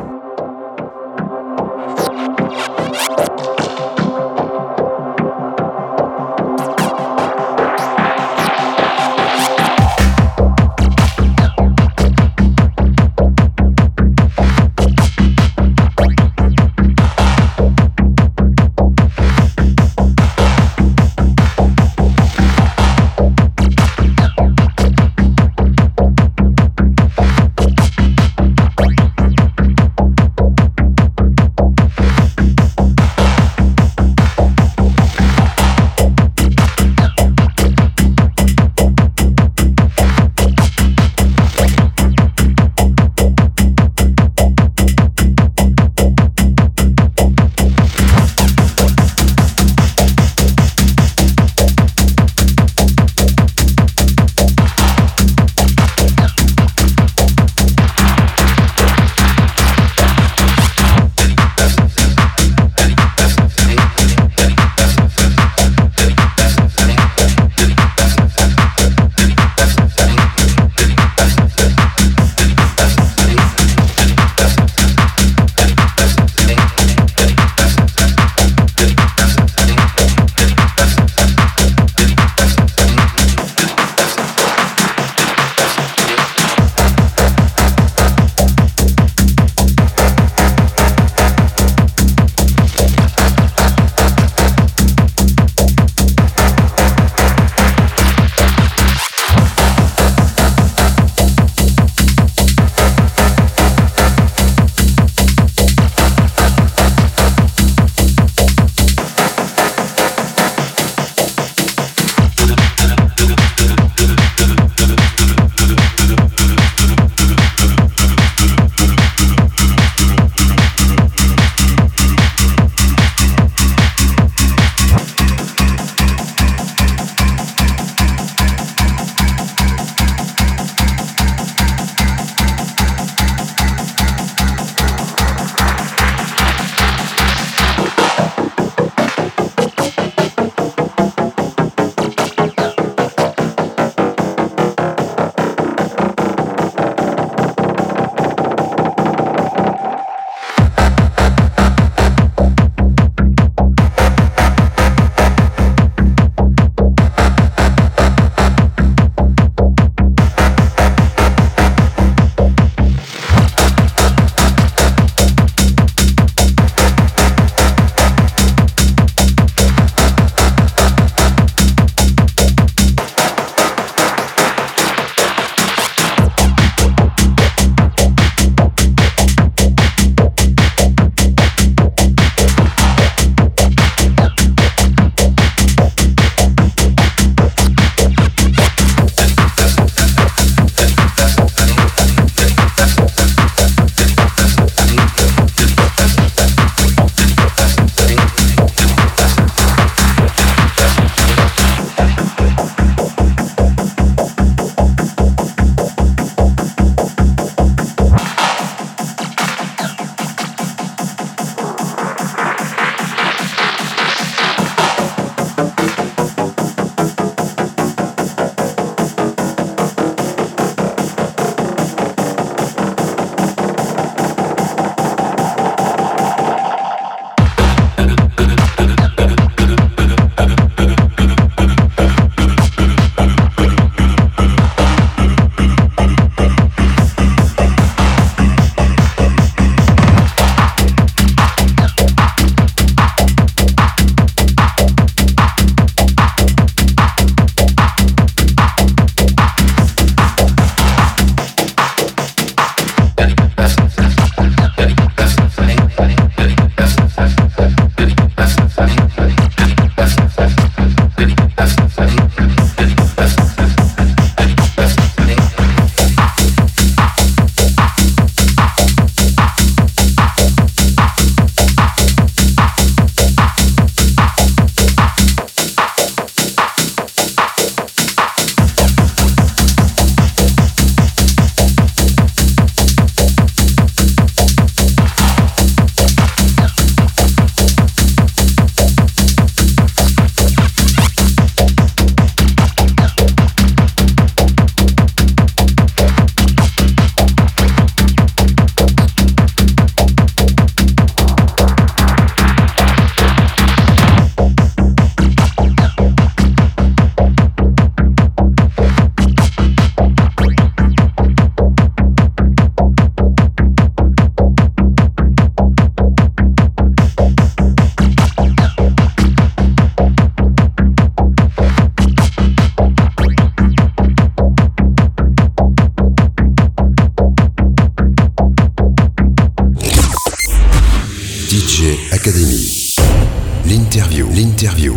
L'interview. L'interview.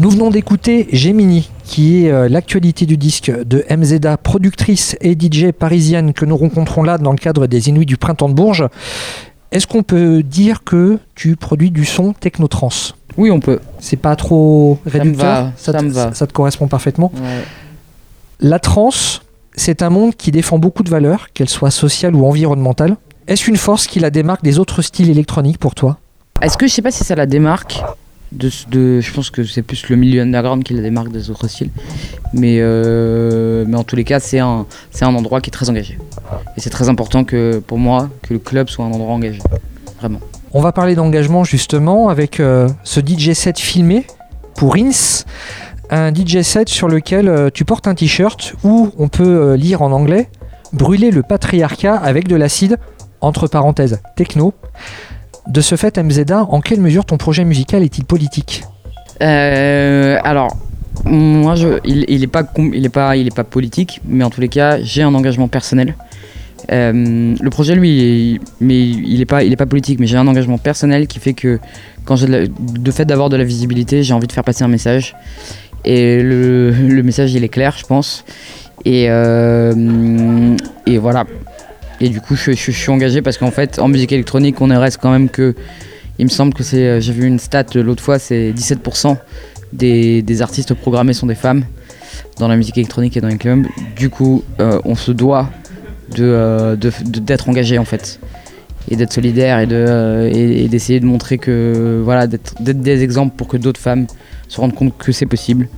Nous venons d'écouter Gemini, qui est euh, l'actualité du disque de MZA, productrice et DJ parisienne que nous rencontrons là dans le cadre des Inuits du Printemps de Bourges. Est-ce qu'on peut dire que tu produis du son technotrance Oui, on peut. C'est pas trop Ça me réducteur? va, ça te, me va. ça te correspond parfaitement? Ouais. La trance, c'est un monde qui défend beaucoup de valeurs, qu'elles soient sociales ou environnementales. Est-ce une force qui la démarque des autres styles électroniques pour toi? Est-ce que je sais pas si ça la démarque je pense que c'est plus le milieu underground qui la démarque des autres styles. Mais, euh, en tous les cas, c'est un, endroit qui est très engagé. Et c'est très important que, pour moi que le club soit un endroit engagé. Vraiment. On va parler d'engagement justement avec euh, ce DJ set filmé pour INS, un DJ set sur lequel euh, tu portes un t-shirt où on peut lire en anglais Brûler le patriarcat avec de l'acide, entre parenthèses techno. De ce fait, MZA, en quelle mesure ton projet musical est-il politique? Euh, alors, moi, je, il, il pas, il il pas politique, mais en tous les cas, j'ai un engagement personnel. Euh, le projet, lui, mais il est pas, politique, mais j'ai un engagement personnel qui fait que quand j'ai de, fait d'avoir de la visibilité, j'ai envie de faire passer un message. Et le, le message, il est clair, je pense. Et, euh, et voilà. Et du coup, je, suis engagé parce qu'en fait, en musique électronique, on reste quand même que il me semble que c'est, euh, j'ai vu une stat l'autre fois, c'est 17% des, artistes programmés sont des femmes dans la musique électronique et dans les clubs. Du coup, euh, on se doit de, euh, de- de- d'être engagé en fait et d'être solidaire et, de, d'essayer de montrer que voilà, d'être, d'être des exemples pour que d'autres femmes se rendent compte que c'est possible.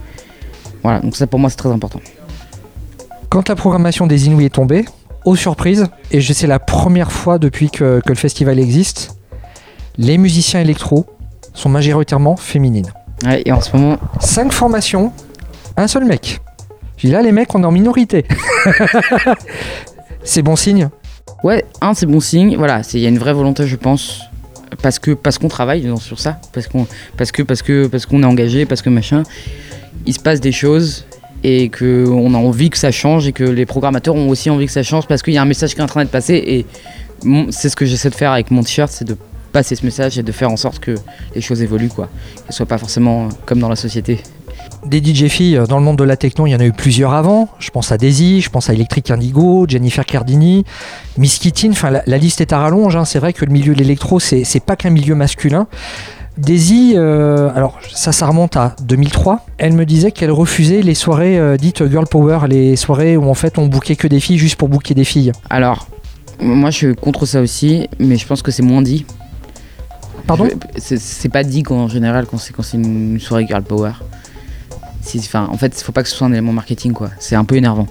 Voilà, donc ça pour moi c'est très important. Quand la programmation des Inuits est tombée, aux surprises, et je- c'est la première fois depuis que, que le festival existe, les musiciens électro sont majoritairement féminines. Ouais, et en ce moment, Cinq formations, un seul mec. J'ai là, les mecs, on est en minorité. c'est bon signe. Ouais, un c'est bon signe. Voilà, c'est il y a une vraie volonté, je pense, parce que parce qu'on travaille sur ça, parce qu'on parce que parce que parce qu'on est engagé, parce que machin, il se passe des choses et que on a envie que ça change et que les programmateurs ont aussi envie que ça change parce qu'il y a un message qui est en train d'être passé et c'est ce que j'essaie de faire avec mon t-shirt, c'est de passer ce message et de faire en sorte que les choses évoluent quoi, qu'elles soient pas forcément comme dans la société. Des DJ filles euh, dans le monde de la techno, il y en a eu plusieurs avant. Je pense à Daisy, je pense à Electric Indigo, Jennifer Cardini, Miss Kittin. Enfin, la, liste est à rallonge. hein. C'est vrai que le milieu de l'électro, c'est pas qu'un milieu masculin. Daisy, euh, alors ça, ça remonte à 2003. Elle me disait qu'elle refusait les soirées euh, dites girl power, les soirées où en fait on bouquait que des filles juste pour bouquer des filles. Alors, moi je suis contre ça aussi, mais je pense que c'est moins dit. Pardon c'est- pas dit qu'en général quand c'est quand c'est une soirée girl power. Enfin, en fait, il faut pas que ce soit un élément marketing quoi. C'est un peu énervant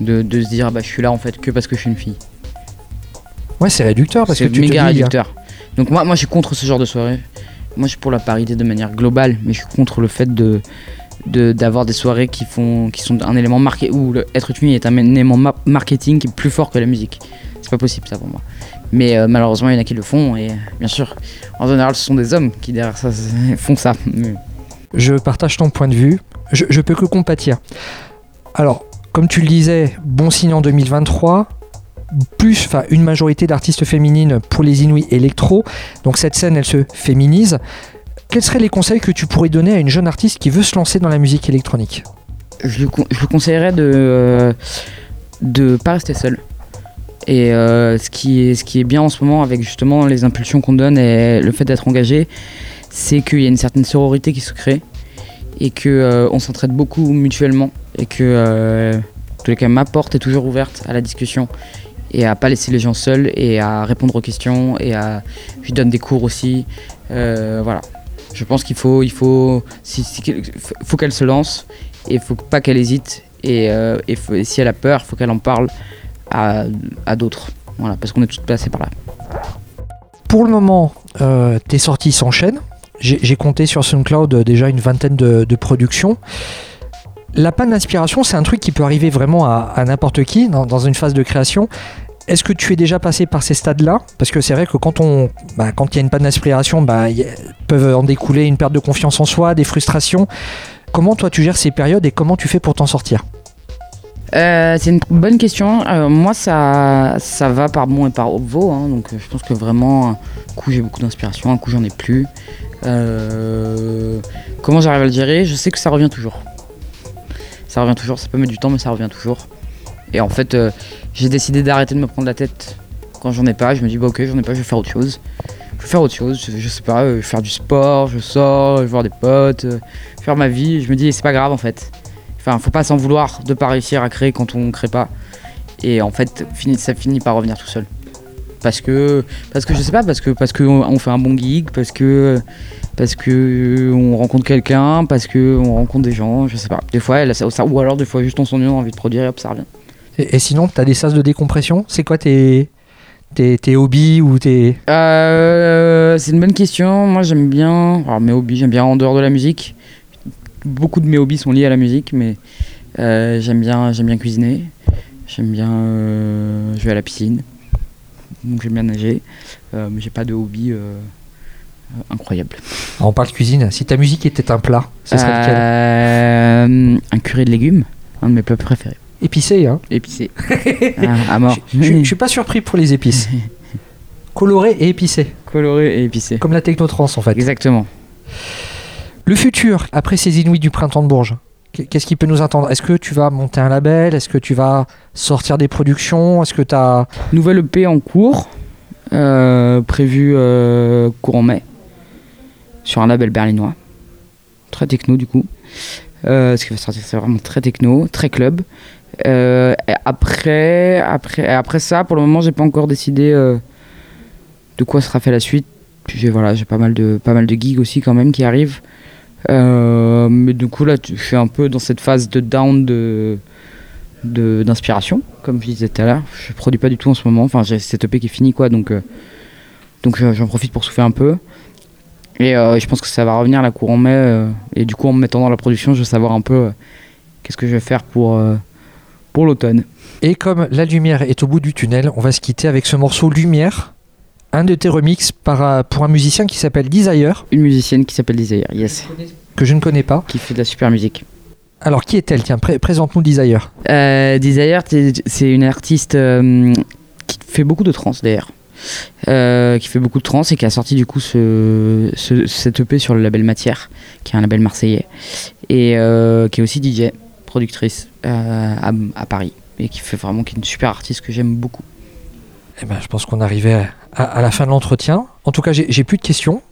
de, de se dire bah je suis là en fait que parce que je suis une fille. Ouais, c'est réducteur parce que tu te méga dis, réducteur. Donc moi, moi je suis contre ce genre de soirée. Moi je suis pour la parité de manière globale, mais je suis contre le fait de d'avoir des soirées qui font qui sont un élément marqué où être une est un élément ma- marketing qui est plus fort que la musique. C'est pas possible ça pour moi. Mais euh, malheureusement il y en a qui le font et bien sûr en général ce sont des hommes qui derrière ça font ça. Je partage ton point de vue. Je peux que compatir. Alors, comme tu le disais, bon signe en 2023. Plus, enfin, une majorité d'artistes féminines pour les Inuits électro. Donc cette scène, elle se féminise. Quels seraient les conseils que tu pourrais donner à une jeune artiste qui veut se lancer dans la musique électronique? Je lui, conseillerais de euh, de pas rester seul. Et euh, ce, qui est, bien en ce moment avec justement les impulsions qu'on donne et le fait d'être engagé, c'est qu'il y a une certaine sororité qui se crée et que euh, s'entraide beaucoup mutuellement et que euh, tous les cas ma porte est toujours ouverte à la discussion et à pas laisser les gens seuls et à répondre aux questions et à je donne des cours aussi Euh, voilà je pense qu'il faut il faut si, faut qu'elle se lance et faut pas qu'elle hésite et, euh, et si elle a peur faut qu'elle en parle à, à d'autres voilà parce qu'on est tous passés par là Pour le moment, euh, tes sorties s'enchaînent. J'ai compté sur SoundCloud déjà une vingtaine de productions. La panne d'inspiration, c'est un truc qui peut arriver vraiment à, n'importe qui dans, une phase de création. Est-ce que tu es déjà passé par ces stades-là? Parce que c'est vrai que quand on, bah, il y a une panne d'inspiration, bah, peuvent en découler une perte de confiance en soi, des frustrations. Comment toi tu gères ces périodes et comment tu fais pour t'en sortir? Euh, c'est une bonne question. Euh, moi, ça, va par bon et par haut. Hein, donc, euh, je pense que vraiment, un coup, j'ai beaucoup d'inspiration, un coup, j'en ai plus. Comment j'arrive à le gérer? Je sais que ça revient toujours. Ça revient toujours. Ça peut mettre du temps, mais ça revient toujours. Et en fait, euh, j'ai décidé d'arrêter de me prendre la tête quand j'en ai pas. Je me dis, bah, ok, j'en ai pas, je vais faire autre chose. Je vais faire autre chose. Je, je sais pas, euh, faire du sport, je sors, je vais voir des potes, euh, faire ma vie. Je me dis, c'est pas grave en fait. Enfin, faut pas s'en vouloir de pas réussir à créer quand on crée pas. Et en fait, ça finit par revenir tout seul. Parce que, parce que je sais pas, parce que parce que on fait un bon gig, parce que parce que on rencontre quelqu'un, parce que on rencontre des gens, je sais pas. Des fois, elle, ou alors des fois juste on s'ennuie, on a envie de produire et hop, ça revient. Et, et sinon, tu as des sas de décompression? C'est quoi tes, tes, tes hobbies ou tes... Euh, c'est une bonne question. Moi, j'aime bien. Alors, mes hobbies, j'aime bien en dehors de la musique. Beaucoup de mes hobbies sont liés à la musique, mais euh, j'aime bien, j'aime bien cuisiner. J'aime bien euh, jouer à la piscine. Donc, j'aime bien nager. Euh, mais j'ai pas de hobby euh, euh, incroyable. Ah, on parle cuisine. Si ta musique était un plat, ce serait lequel? Euh, Un curry de légumes, un de mes plats préférés. Épicé, hein? Épicé. Ah, à mort. Je, je- je suis pas surpris pour les épices. Coloré et épicé. Coloré et épicé. Comme la technotrance, en fait. Exactement. Le futur, après ces Inuits du printemps de Bourges, qu'est-ce qui peut nous attendre? Est-ce que tu vas monter un label? Est-ce que tu vas sortir des productions? Est-ce que tu as... Nouvelle EP en cours, euh, prévu euh, courant mai, sur un label berlinois. Très techno du coup. Euh, ce qui va sortir, c'est vraiment très techno, très club. Euh, après, après, après ça, pour le moment, j'ai pas encore décidé euh, de quoi sera fait la suite. Puis voilà, j'ai pas mal de pas mal de gigs aussi quand même qui arrivent. Euh, mais du coup là, je suis un peu dans cette phase de down de d'inspiration, comme je disais tout à l'heure. Je produis pas du tout en ce moment. Enfin, j'ai cette EP qui est finie, quoi. Donc, euh, donc euh, j'en profite pour souffler un peu. Et je pense que ça va revenir la courant mai. et du coup, en me mettant dans la production, je vais savoir un peu qu'est-ce que je vais faire pour, pour l'automne. Et comme la lumière est au bout du tunnel, on va se quitter avec ce morceau Lumière, un de tes remixes par, un- pour un musicien qui s'appelle Desire, Une musicienne qui s'appelle Desire, yes, que je ne connais pas. qui fait de la super musique. Alors, qui est-elle? Tiens, pré- présente-nous Desire. Euh, Desire, c'est une artiste euh, qui fait beaucoup de trance d'ailleurs. Euh, qui fait beaucoup de trance et qui a sorti du coup ce, ce, cette EP sur le label Matière, qui est un label marseillais, et euh, qui est aussi DJ, productrice euh, à, à Paris, et qui fait vraiment qui est une super artiste que j'aime beaucoup. Eh ben, je pense qu'on arrivait à, à la fin de l'entretien. En tout cas, j'ai plus de questions.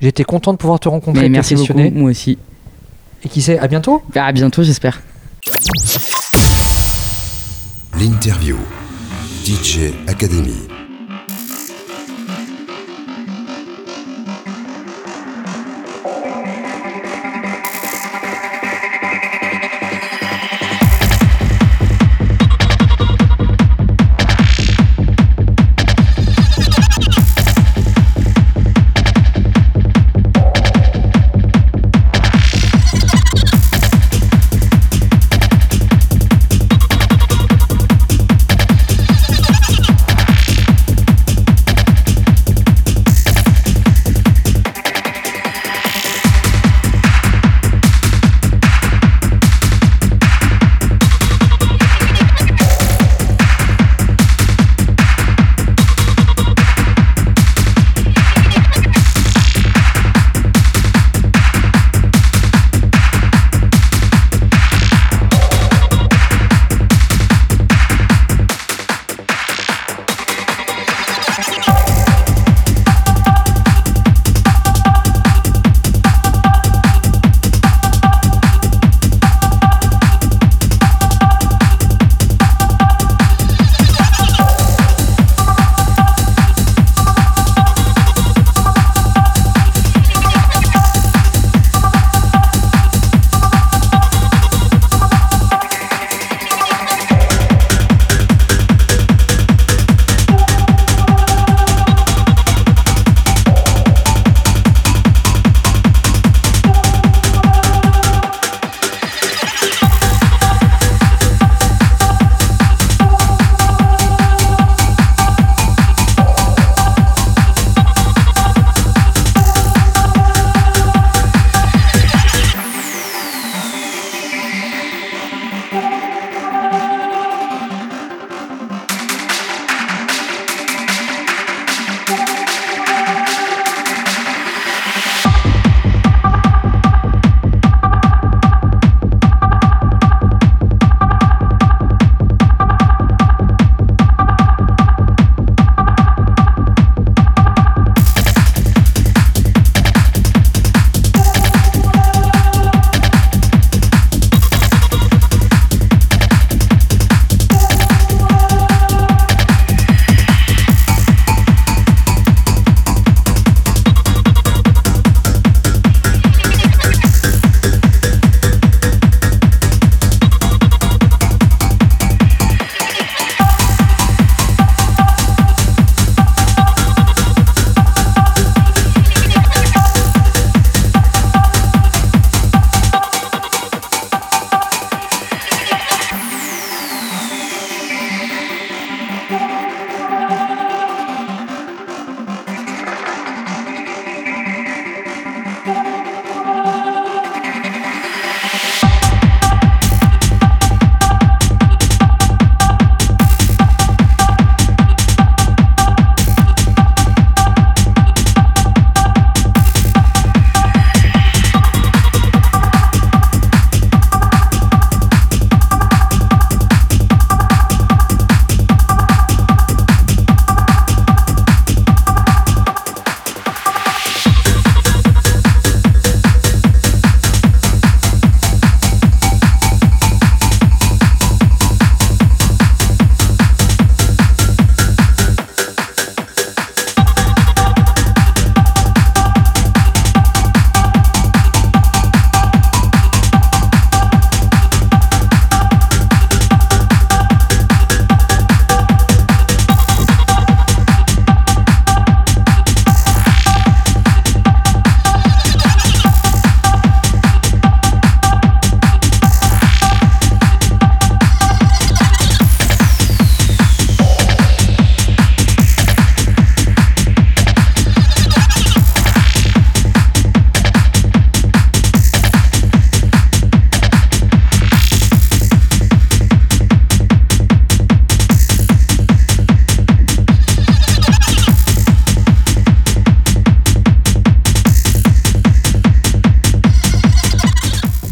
J'étais content de pouvoir te rencontrer, Mais et te merci beaucoup, moi aussi. Et qui sait, à bientôt À bientôt, j'espère. L'interview. DJ Academy.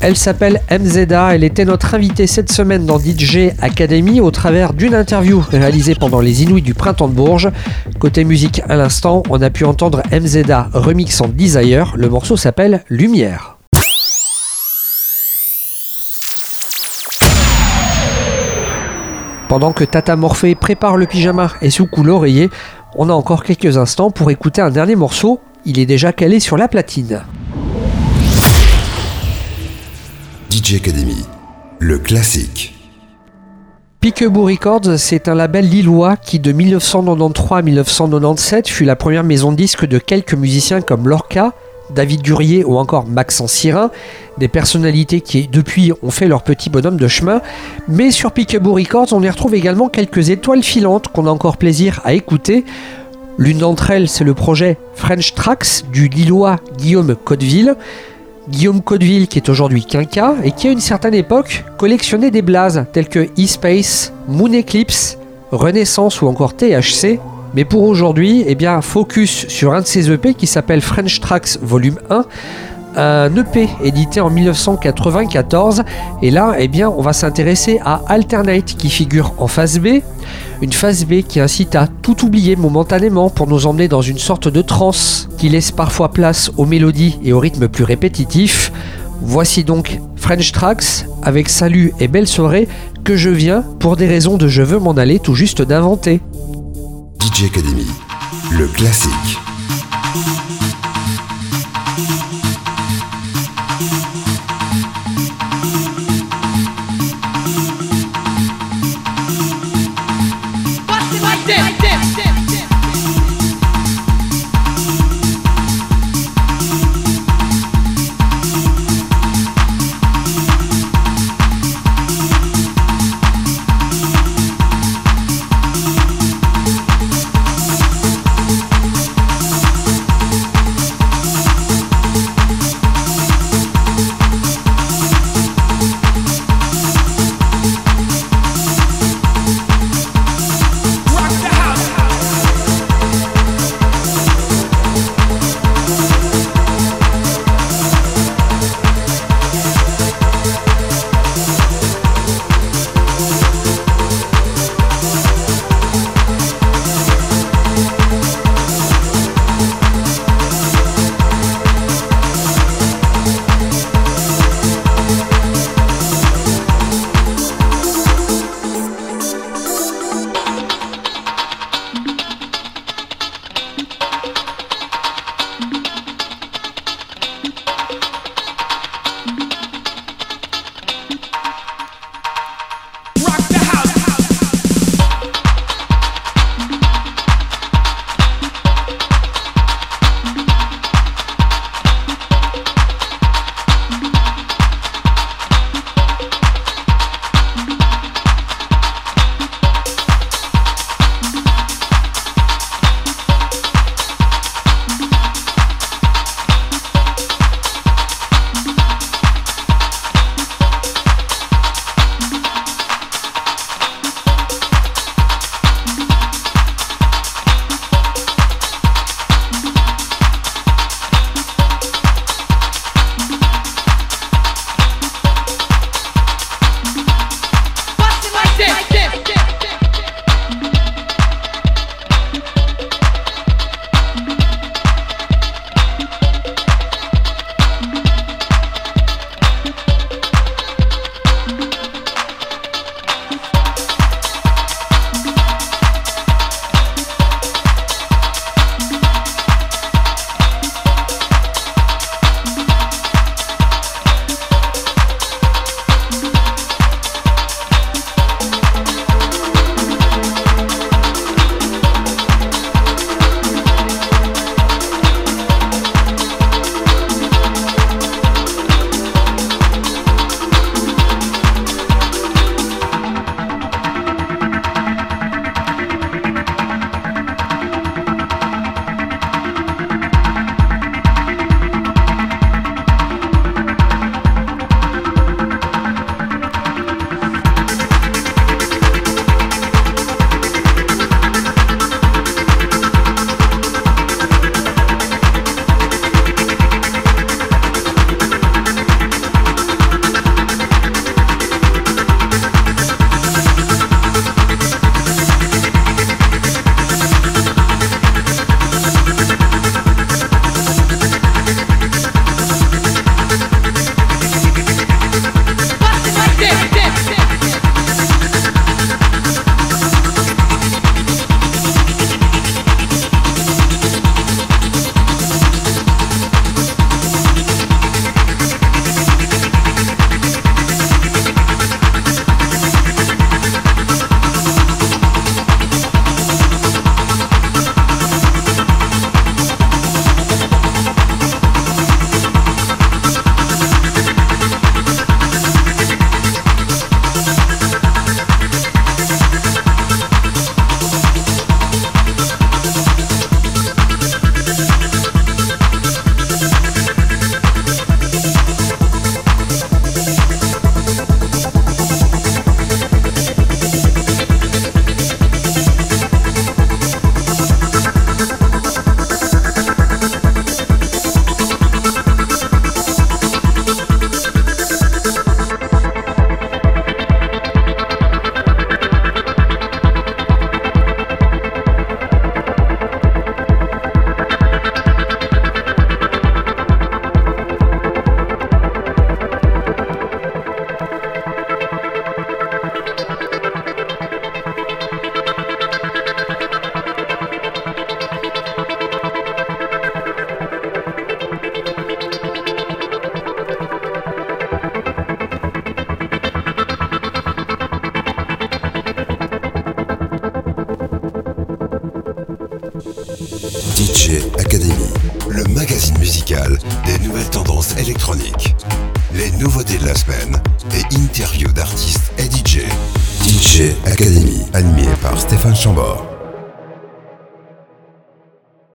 Elle s'appelle MZA, elle était notre invitée cette semaine dans DJ Academy au travers d'une interview réalisée pendant les Inouïs du Printemps de Bourges. Côté musique à l'instant, on a pu entendre MZA remixant Desire, le morceau s'appelle Lumière. Pendant que Tata Morphée prépare le pyjama et sous l'oreiller, on a encore quelques instants pour écouter un dernier morceau. Il est déjà calé sur la platine. Le classique. Peekaboo Records, c'est un label lillois qui de 1993 à 1997 fut la première maison de disques de quelques musiciens comme Lorca, David Durier ou encore Maxence Sirin, des personnalités qui depuis ont fait leur petit bonhomme de chemin. Mais sur Peekaboo Records, on y retrouve également quelques étoiles filantes qu'on a encore plaisir à écouter. L'une d'entre elles, c'est le projet French Tracks du Lillois Guillaume Codeville. Guillaume Codeville, qui est aujourd'hui Quinca et qui à une certaine époque collectionnait des blazes tels que E-Space, Moon Eclipse, Renaissance ou encore THC mais pour aujourd'hui, eh bien, focus sur un de ces EP qui s'appelle French Tracks Volume 1 un EP édité en 1994 et là eh bien on va s'intéresser à Alternate qui figure en phase B une phase B qui incite à tout oublier momentanément pour nous emmener dans une sorte de transe qui laisse parfois place aux mélodies et aux rythmes plus répétitifs voici donc French Tracks avec Salut et Belle Soirée que je viens pour des raisons de je veux m'en aller tout juste d'inventer DJ Academy, le classique.